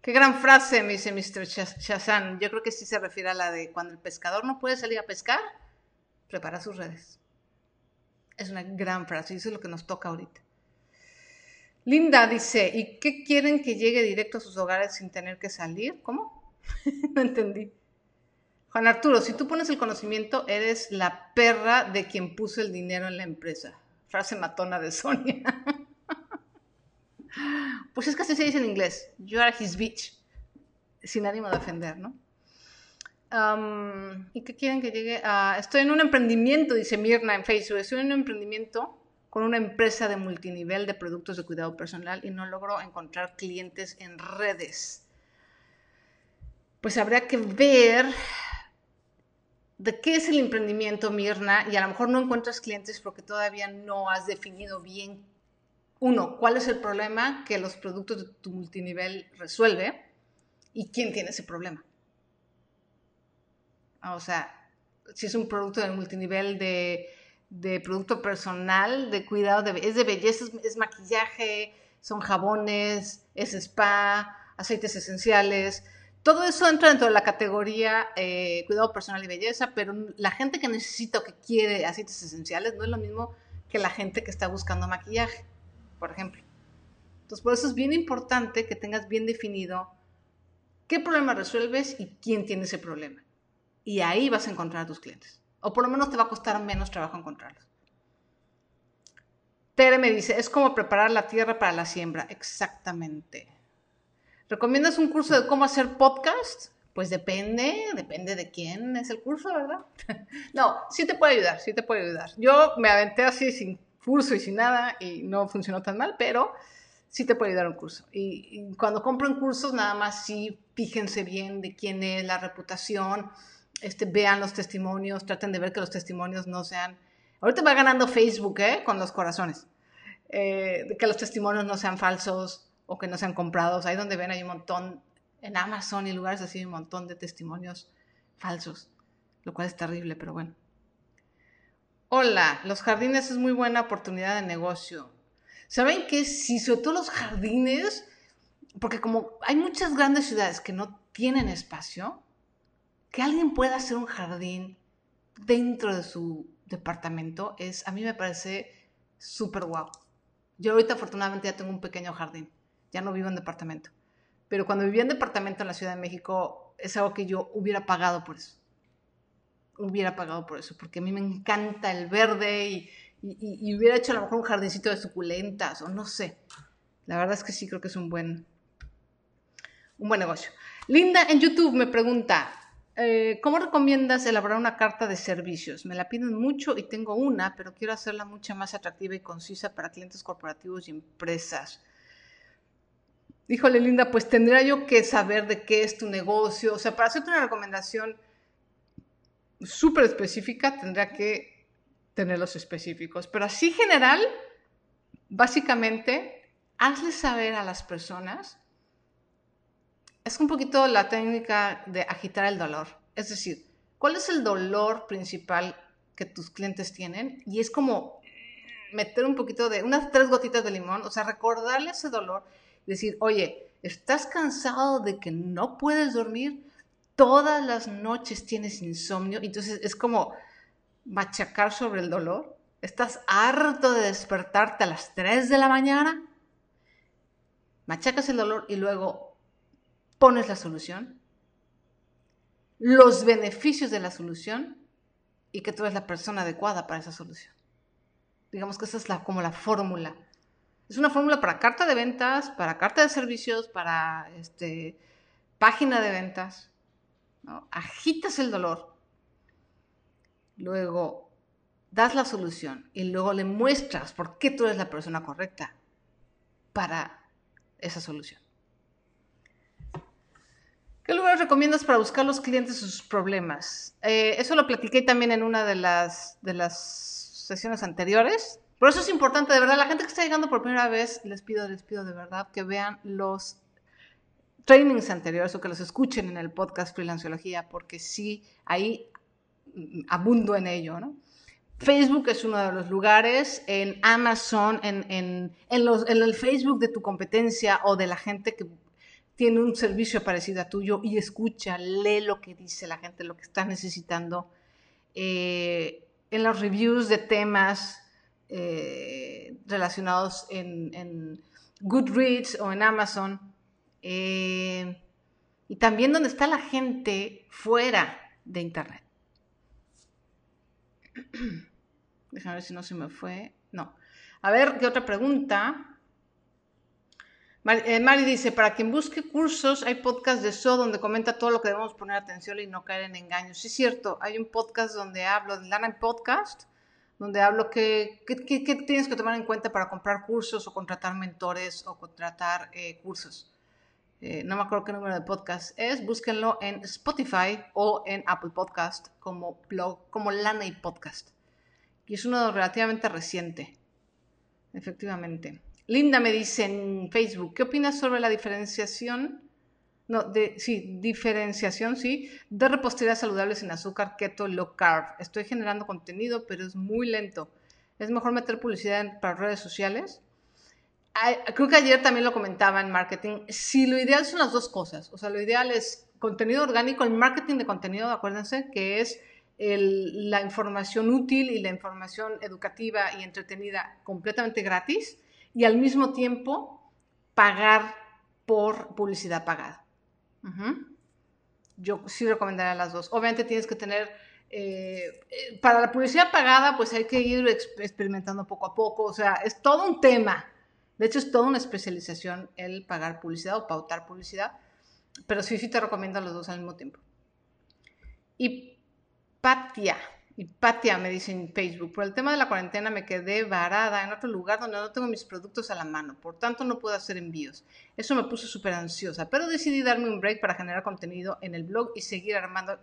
[SPEAKER 1] Qué gran frase, me dice Mr. Shazan. Yo creo que sí se refiere a la de cuando el pescador no puede salir a pescar, prepara sus redes. Es una gran frase y eso es lo que nos toca ahorita. Linda dice, ¿y qué quieren que llegue directo a sus hogares sin tener que salir? ¿Cómo? *laughs* no entendí. Juan Arturo, si tú pones el conocimiento, eres la perra de quien puso el dinero en la empresa. Frase matona de Sonia. *laughs* pues es que así se dice en inglés. You are his bitch. Sin ánimo de ofender, ¿no? ¿Y qué quieren que llegue? a...? estoy en un emprendimiento, dice Mirna en Facebook. Estoy en un emprendimiento con una empresa de multinivel de productos de cuidado personal y no logro encontrar clientes en redes. Pues habría que ver de qué es el emprendimiento, Mirna, y a lo mejor no encuentras clientes porque todavía no has definido bien, uno, cuál es el problema que los productos de tu multinivel resuelve y quién tiene ese problema. O sea, si es un producto de multinivel de producto personal, de cuidado, de, es de belleza, es, maquillaje, son jabones, es spa, aceites esenciales. Todo eso entra dentro de la categoría eh, cuidado personal y belleza, pero la gente que necesita o que quiere aceites esenciales no es lo mismo que la gente que está buscando maquillaje, por ejemplo. Entonces, por eso es bien importante que tengas bien definido qué problema resuelves y quién tiene ese problema. Y ahí vas a encontrar a tus clientes. O por lo menos te va a costar menos trabajo encontrarlos. Tere me dice, es como preparar la tierra para la siembra. Exactamente. ¿Recomiendas un curso de cómo hacer podcast? Pues depende, depende de quién es el curso, ¿verdad? *laughs* no, sí te puede ayudar, sí te puede ayudar. Yo me aventé así sin curso y sin nada y no funcionó tan mal, pero sí te puede ayudar un curso. Y, y cuando compren cursos, nada más sí fíjense bien de quién es la reputación, este, vean los testimonios, traten de ver que los testimonios no sean... Ahorita va ganando Facebook, ¿eh? Con los corazones. Eh, que los testimonios no sean falsos o que no sean comprados. Ahí donde ven hay un montón, en Amazon y lugares así, hay un montón de testimonios falsos, lo cual es terrible, pero bueno. Hola, los jardines es muy buena oportunidad de negocio. ¿Saben que si sobre todo los jardines, porque como hay muchas grandes ciudades que no tienen espacio, que alguien pueda hacer un jardín dentro de su departamento es, a mí me parece súper guau. Yo ahorita afortunadamente ya tengo un pequeño jardín, ya no vivo en departamento, pero cuando vivía en departamento en la Ciudad de México es algo que yo hubiera pagado por eso. Hubiera pagado por eso, porque a mí me encanta el verde y, y hubiera hecho a lo mejor un jardincito de suculentas o no sé. La verdad es que sí creo que es un buen, un buen negocio. Linda en YouTube me pregunta, eh, ¿Cómo recomiendas elaborar una carta de servicios? Me la piden mucho y tengo una, pero quiero hacerla mucho más atractiva y concisa para clientes corporativos y empresas. Híjole, Linda, pues tendría yo que saber de qué es tu negocio. O sea, para hacerte una recomendación súper específica, tendría que tener los específicos. Pero así general, básicamente, hazle saber a las personas es un poquito la técnica de agitar el dolor. Es decir, ¿cuál es el dolor principal que tus clientes tienen? Y es como meter un poquito de, unas tres gotitas de limón, o sea, recordarle ese dolor, decir, oye, ¿estás cansado de que no puedes dormir? Todas las noches tienes insomnio, entonces es como machacar sobre el dolor. ¿Estás harto de despertarte a las 3 de la mañana? Machacas el dolor y luego pones la solución, los beneficios de la solución y que tú eres la persona adecuada para esa solución. Digamos que esa es la, como la fórmula. Es una fórmula para carta de ventas, para carta de servicios, para este, página de ventas. Agitas el dolor, luego das la solución y luego le muestras por qué tú eres la persona correcta para esa solución. ¿Qué lugares recomiendas para buscar los clientes sus problemas? Eh, eso lo platiqué también en una de las, de las sesiones anteriores. Por eso es importante, de verdad, la gente que está llegando por primera vez, les pido, les pido de verdad que vean los trainings anteriores o que los escuchen en el podcast Freelanciología, porque sí, ahí abundo en ello, ¿no? Facebook es uno de los lugares, en Amazon, en, en, en, los, en el Facebook de tu competencia o de la gente que tiene un servicio parecido a tuyo y escucha, lee lo que dice la gente, lo que está necesitando. Eh, en los reviews de temas eh, relacionados en, Goodreads o en Amazon. Eh, y también donde está la gente fuera de Internet. *clears throat* Déjame ver si no se me fue. No. A ver, ¿qué otra pregunta? Eh, Mari, dice, para quien busque cursos, hay podcast de SO donde comenta todo lo que debemos poner atención y no caer en engaños. Sí, es cierto, hay un podcast donde hablo, Lana en Podcast, donde hablo que, qué tienes que tomar en cuenta para comprar cursos o contratar mentores o contratar eh, cursos. Eh, no me acuerdo qué número de podcast es, búsquenlo en Spotify o en Apple Podcast como, blog, como Lana y Podcast. Y es uno relativamente reciente, efectivamente. Linda me dice en Facebook, ¿qué opinas sobre la diferenciación? No, de, sí, diferenciación, sí, de repostería saludables sin azúcar, keto, low carb. Estoy generando contenido, pero es muy lento. ¿Es mejor meter publicidad en, para redes sociales? creo que ayer también lo comentaba en marketing. Si lo ideal son las dos cosas, o sea, lo ideal es contenido orgánico, el marketing de contenido, acuérdense, que es la información útil y la información educativa y entretenida completamente gratis y al mismo tiempo pagar por publicidad pagada. Yo sí recomendaría las dos. Obviamente tienes que tener, eh, eh, para la publicidad pagada, pues hay que ir experimentando poco a poco, o sea, es todo un tema. De hecho, es toda una especialización el pagar publicidad o pautar publicidad, pero sí, sí te recomiendo los dos al mismo tiempo. Y Patia y Patia me dice en Facebook, por el tema de la cuarentena me quedé varada en otro lugar donde no tengo mis productos a la mano, por tanto no puedo hacer envíos. Eso me puso súper ansiosa, pero decidí darme un break para generar contenido en el blog y seguir armando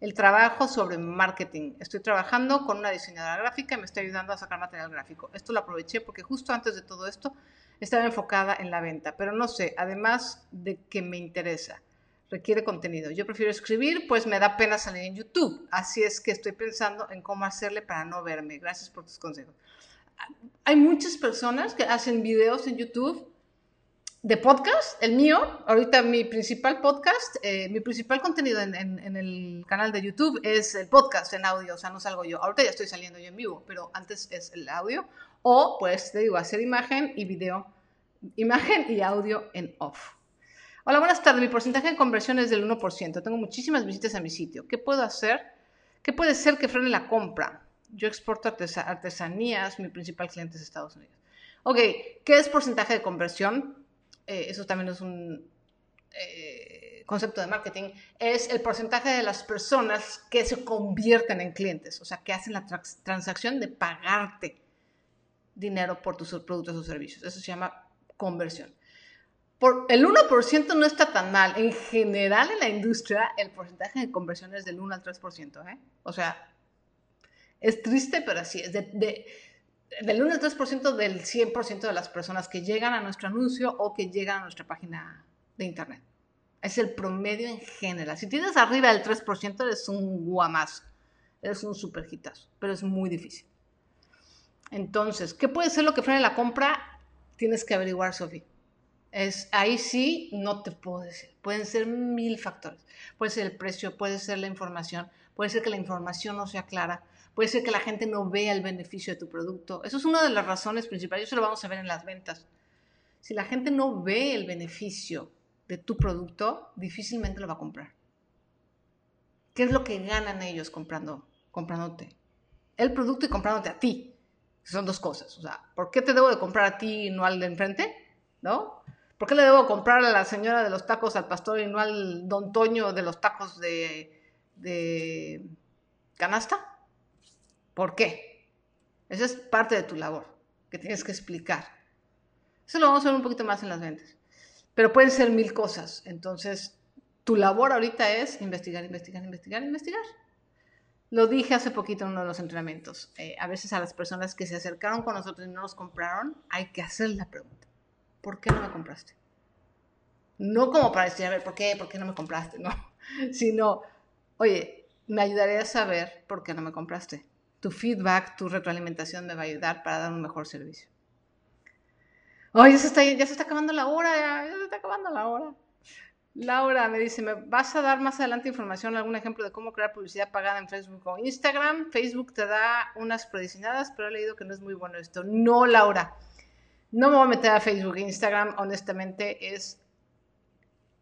[SPEAKER 1] el trabajo sobre marketing. Estoy trabajando con una diseñadora gráfica y me está ayudando a sacar material gráfico. Esto lo aproveché porque justo antes de todo esto estaba enfocada en la venta, pero no sé, además de que me interesa requiere contenido. Yo prefiero escribir, pues me da pena salir en YouTube. Así es que estoy pensando en cómo hacerle para no verme. Gracias por tus consejos. Hay muchas personas que hacen videos en YouTube de podcast, el mío, ahorita mi principal podcast, eh, mi principal contenido en, en, el canal de YouTube es el podcast en audio, o sea, no salgo yo. Ahorita ya estoy saliendo yo en vivo, pero antes es el audio. O, pues, te digo, hacer imagen y video, imagen y audio en off. Hola, buenas tardes. Mi porcentaje de conversión es del 1%. Tengo muchísimas visitas a mi sitio. ¿Qué puedo hacer? ¿Qué puede ser que frene la compra? Yo exporto artesanías. Mi principal cliente es Estados Unidos. Ok, ¿qué es porcentaje de conversión? Eh, eso también es un eh, concepto de marketing. Es el porcentaje de las personas que se convierten en clientes, o sea, que hacen la transacción de pagarte dinero por tus productos o servicios. Eso se llama conversión el 1% no está tan mal. En general en la industria el porcentaje de conversión es del 1 al 3%. ¿eh? O sea, es triste, pero así es. De, del 1 al 3% del 100% de las personas que llegan a nuestro anuncio o que llegan a nuestra página de internet. Es el promedio en general. Si tienes arriba del 3%, eres un guamazo. Eres un super hitazo. Pero es muy difícil. Entonces, ¿qué puede ser lo que frene la compra? Tienes que averiguar, Sofía. Es, ahí sí no te puedo decir. Pueden ser mil factores. Puede ser el precio, puede ser la información, puede ser que la información no sea clara, puede ser que la gente no vea el beneficio de tu producto. Eso es una de las razones principales. Eso lo vamos a ver en las ventas. Si la gente no ve el beneficio de tu producto, difícilmente lo va a comprar. ¿Qué es lo que ganan ellos comprando, comprándote? El producto y comprándote a ti. Son dos cosas. O sea, ¿por qué te debo de comprar a ti y no al de enfrente? ¿No? ¿Por qué le debo comprar a la señora de los tacos al pastor y no al don Toño de los tacos de, canasta? ¿Por qué? Esa es parte de tu labor, que tienes que explicar. Eso lo vamos a ver un poquito más en las ventas. Pero pueden ser mil cosas. Entonces, tu labor ahorita es investigar, investigar, investigar, investigar. Lo dije hace poquito en uno de los entrenamientos. Eh, a veces a las personas que se acercaron con nosotros y no nos compraron, hay que hacer la pregunta. ¿Por qué no me compraste? No como para decir, a ver, ¿por qué? ¿Por qué no me compraste? *laughs* No, sino, oye, me ayudaría a saber por qué no me compraste. tu feedback, tu retroalimentación me va a ayudar para dar un mejor servicio. Oye, ya se está, acabando la hora, ya, ya se está acabando la hora. Laura me dice, ¿me vas a dar más adelante información, algún ejemplo de cómo crear publicidad pagada en Facebook o Instagram? Facebook te da unas prediseñadas, pero he leído que no es muy bueno esto. No, Laura. No me voy a meter a Facebook e Instagram, honestamente, es...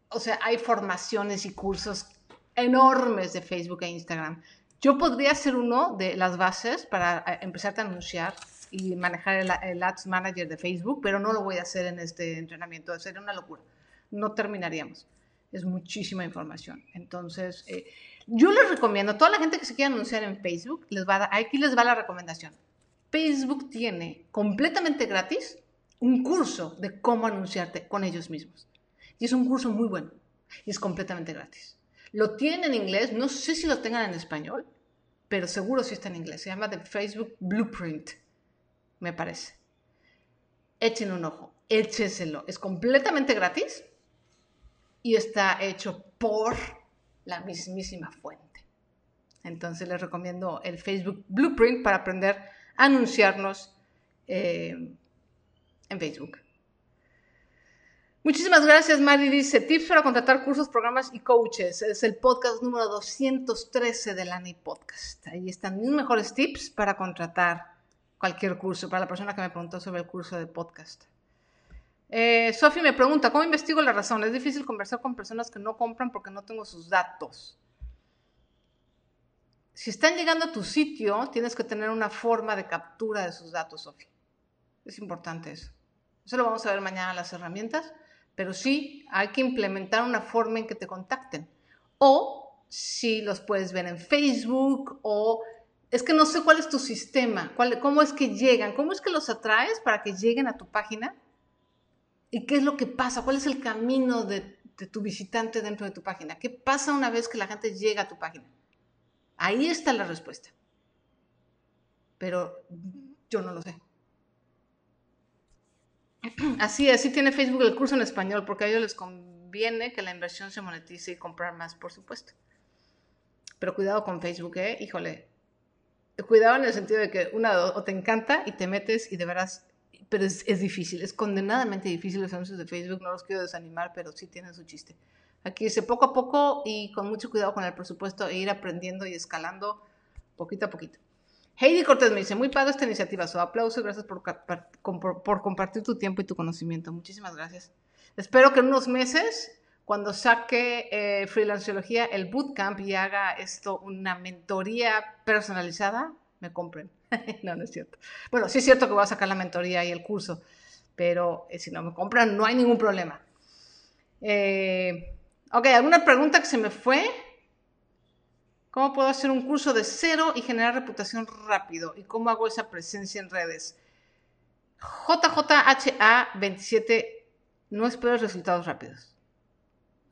[SPEAKER 1] O sea, hay formaciones y cursos enormes de Facebook e Instagram. Yo podría hacer uno de las bases para eh, empezar a anunciar y manejar el, Ads Manager de Facebook, pero no lo voy a hacer en este entrenamiento, sería una locura. No terminaríamos es muchísima información. Entonces, eh, yo les recomiendo a toda la gente que se quiera anunciar en Facebook, aquí les va la recomendación. Facebook tiene completamente gratis un curso de cómo anunciarte con ellos mismos. Y es un curso muy bueno y es completamente gratis. Lo tienen en inglés, no sé si lo tengan en español, pero seguro sí está en inglés. Se llama The Facebook Blueprint, me parece. Echen un ojo, échenselo. Es completamente gratis y está hecho por la mismísima fuente. Entonces les recomiendo el Facebook Blueprint para aprender a anunciarnos eh, en Facebook. Muchísimas gracias, Mari. Dice, tips para contratar cursos, programas y coaches. Es el podcast número 213 del ANI Podcast. Ahí están mis mejores tips para contratar cualquier curso, para la persona que me preguntó sobre el curso de podcast. Eh, Sofi me pregunta, ¿cómo investigo la razón? Es difícil conversar con personas que no compran porque no tengo sus datos. Si están llegando a tu sitio, tienes que tener una forma de captura de sus datos, Sofi. Es importante eso. Eso lo vamos a ver mañana las herramientas, pero sí hay que implementar una forma en que te contacten. O si los puedes ver en Facebook o es que no sé cuál es tu sistema, cómo es que llegan, cómo es que los atraes para que lleguen a tu página ¿Y qué es lo que pasa? ¿Cuál es el camino de, tu visitante dentro de tu página? ¿Qué pasa una vez que la gente llega a tu página? Ahí está la respuesta. Pero yo no lo sé. Así así tiene Facebook el curso en español, porque a ellos les conviene que la inversión se monetice y comprar más, por supuesto. Pero cuidado con Facebook, ¿eh? Híjole. Cuidado en el sentido de que una o te encanta y te metes y de veras pero es, difícil, es condenadamente difícil los anuncios de Facebook, no los quiero desanimar, pero sí tienen su chiste. Aquí dice poco a poco y con mucho cuidado con el presupuesto e ir aprendiendo y escalando poquito a poquito. Heidi Cortés me dice, muy padre esta iniciativa, su aplauso y gracias por, por, compartir tu tiempo y tu conocimiento. Muchísimas gracias. Espero que en unos meses, cuando saque eh, Freelanceología, el bootcamp y haga esto una mentoría personalizada, me compren. *laughs* no, no es cierto. Bueno, sí es cierto que voy a sacar la mentoría y el curso, pero eh, si no me compran, no hay ningún problema. Eh, ok, ¿alguna pregunta que se me fue? ¿Cómo puedo hacer un curso de cero y generar reputación rápido? ¿Y cómo hago esa presencia en redes? JJHA27, no espero resultados rápidos.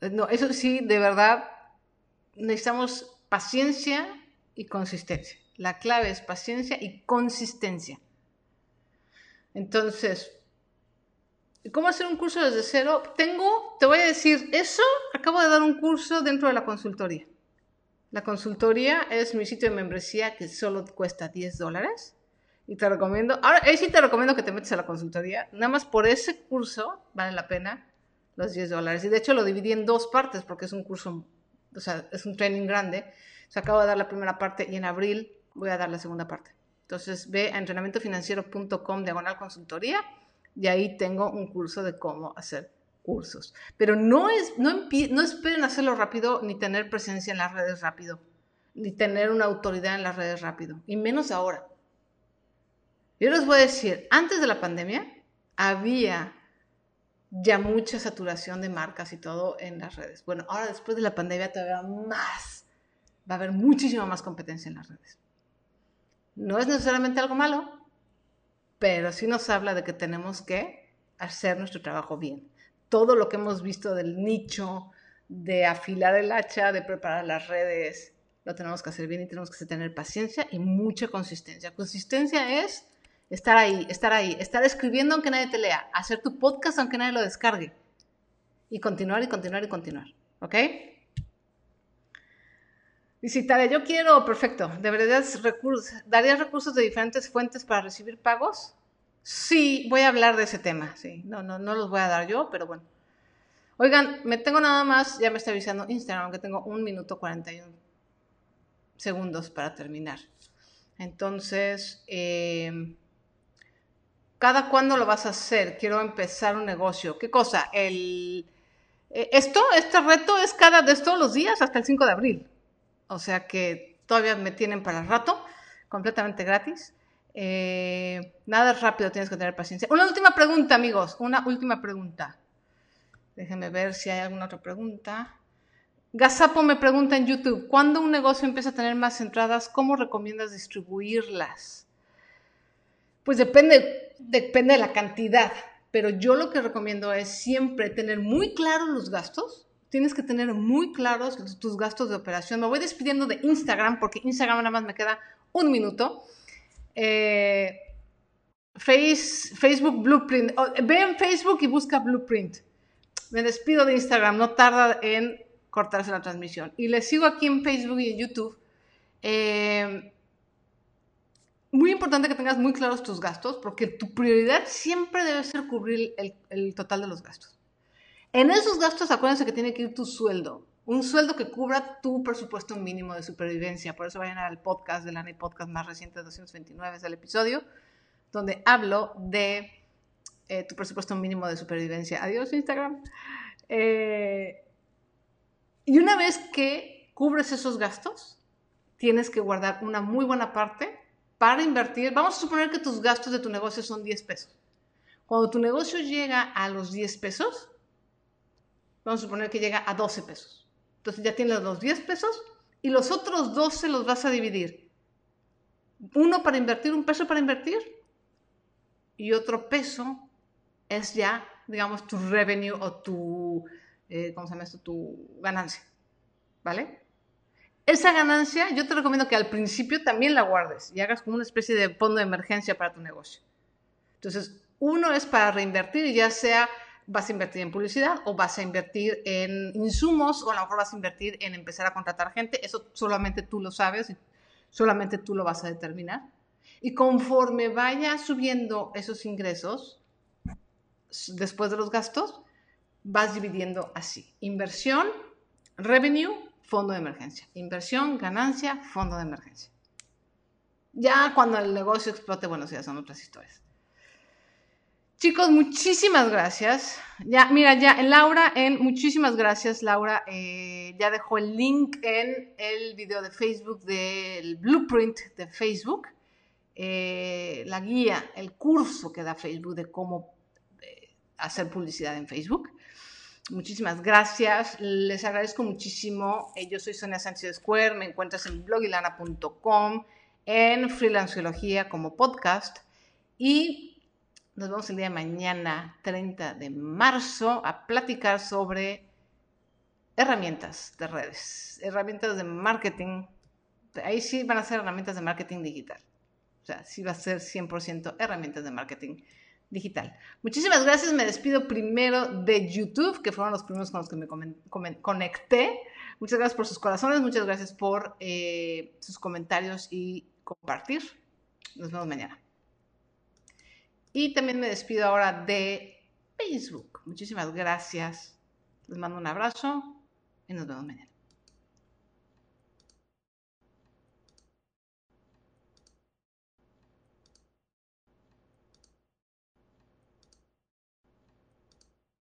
[SPEAKER 1] Eh, no, eso sí, de verdad, necesitamos paciencia y consistencia. La clave es paciencia y consistencia. Entonces, ¿cómo hacer un curso desde cero? Tengo, te voy a decir, eso acabo de dar un curso dentro de la consultoría. La consultoría es mi sitio de membresía que solo cuesta 10 dólares. Y te recomiendo, ahora ahí sí te recomiendo que te metas a la consultoría. Nada más por ese curso vale la pena los 10 dólares. Y de hecho lo dividí en dos partes porque es un curso, o sea, es un training grande. Se acabo de dar la primera parte y en abril voy a dar la segunda parte. Entonces ve a entrenamientofinanciero.com diagonal consultoría y ahí tengo un curso de cómo hacer cursos. Pero no, es, no, no esperen hacerlo rápido ni tener presencia en las redes rápido, ni tener una autoridad en las redes rápido, y menos ahora. Yo les voy a decir, antes de la pandemia había ya mucha saturación de marcas y todo en las redes. Bueno, ahora después de la pandemia todavía más, va a haber muchísima más competencia en las redes. No es necesariamente algo malo, pero sí nos habla de que tenemos que hacer nuestro trabajo bien. Todo lo que hemos visto del nicho, de afilar el hacha, de preparar las redes, lo tenemos que hacer bien y tenemos que tener paciencia y mucha consistencia. Consistencia es estar ahí, estar ahí, estar escribiendo aunque nadie te lea, hacer tu podcast aunque nadie lo descargue y continuar y continuar y continuar. ¿Ok? Visitaré, yo quiero, perfecto. ¿Deberías recursos, ¿Darías recursos de diferentes fuentes para recibir pagos? Sí, voy a hablar de ese tema, sí. No, no, no los voy a dar yo, pero bueno. Oigan, me tengo nada más, ya me está avisando Instagram que tengo un minuto 41 segundos para terminar. Entonces, em, ¿cada cuándo lo vas a hacer? Quiero empezar un negocio. ¿Qué cosa? El, eh, esto, este reto es cada de todos los días hasta el 5 de abril. O sea que todavía me tienen para el rato, completamente gratis. Eh, nada rápido, tienes que tener paciencia. Una última pregunta, amigos, una última pregunta. Déjenme ver si hay alguna otra pregunta. Gazapo me pregunta en YouTube, ¿cuándo un negocio empieza a tener más entradas, cómo recomiendas distribuirlas? Pues depende, depende de la cantidad, pero yo lo que recomiendo es siempre tener muy claros los gastos. Tienes que tener muy claros tus gastos de operación. Me voy despidiendo de Instagram porque Instagram nada más me queda un minuto. Eh, Face, Facebook Blueprint. ve en Facebook y busca Blueprint. Me despido de Instagram, no tarda en cortarse la transmisión. Y les sigo aquí en Facebook y en YouTube. Eh, muy importante que tengas muy claros tus gastos, porque tu prioridad siempre debe ser cubrir el, el, total de los gastos. En esos gastos, acuérdense que tiene que ir tu sueldo. Un sueldo que cubra tu presupuesto mínimo de supervivencia. Por eso vayan al podcast del ANI Podcast más reciente, 229, es el episodio, donde hablo de eh, tu presupuesto mínimo de supervivencia. Adiós, Instagram. Eh, y una vez que cubres esos gastos, tienes que guardar una muy buena parte para invertir. Vamos a suponer que tus gastos de tu negocio son 10 pesos. Cuando tu negocio llega a los 10 pesos, vamos a suponer que llega a 12 pesos. Entonces ya tienes los 10 pesos y los otros 12 los vas a dividir. Uno para invertir, un peso para invertir y otro peso es ya, digamos, tu revenue o tu eh, ¿cómo se llama esto? Tu ganancia, ¿vale? Esa ganancia yo te recomiendo que al principio también la guardes y hagas como una especie de fondo de emergencia para tu negocio. Entonces, uno es para reinvertir, ya sea vas a invertir en publicidad o vas a invertir en insumos o a lo mejor vas a invertir en empezar a contratar gente. Eso solamente tú lo sabes y solamente tú lo vas a determinar. Y conforme vaya subiendo esos ingresos, después de los gastos, vas dividiendo así. Inversión, revenue, fondo de emergencia. Inversión, ganancia, fondo de emergencia. Ya cuando el negocio explote, bueno, ya son otras historias. Chicos, muchísimas gracias. Ya, mira, ya, Laura, en muchísimas gracias, Laura. Eh, ya dejó el link en el video de Facebook del blueprint de Facebook. Eh, la guía, el curso que da Facebook de cómo eh, hacer publicidad en Facebook. Muchísimas gracias, les agradezco muchísimo. Yo soy Sonia Sánchez Square, me encuentras en blogilana.com, en Freelanceología como podcast y nos vemos el día de mañana, 30 de marzo, a platicar sobre herramientas de redes, herramientas de marketing. Ahí sí van a ser herramientas de marketing digital. O sea, sí va a ser 100% herramientas de marketing digital. Muchísimas gracias. Me despido primero de YouTube, que fueron los primeros con los que me conecté. Muchas gracias por sus corazones, muchas gracias por eh, sus comentarios y compartir. Nos vemos mañana. Y también me despido ahora de Facebook. Muchísimas gracias. Les mando un abrazo y nos vemos mañana.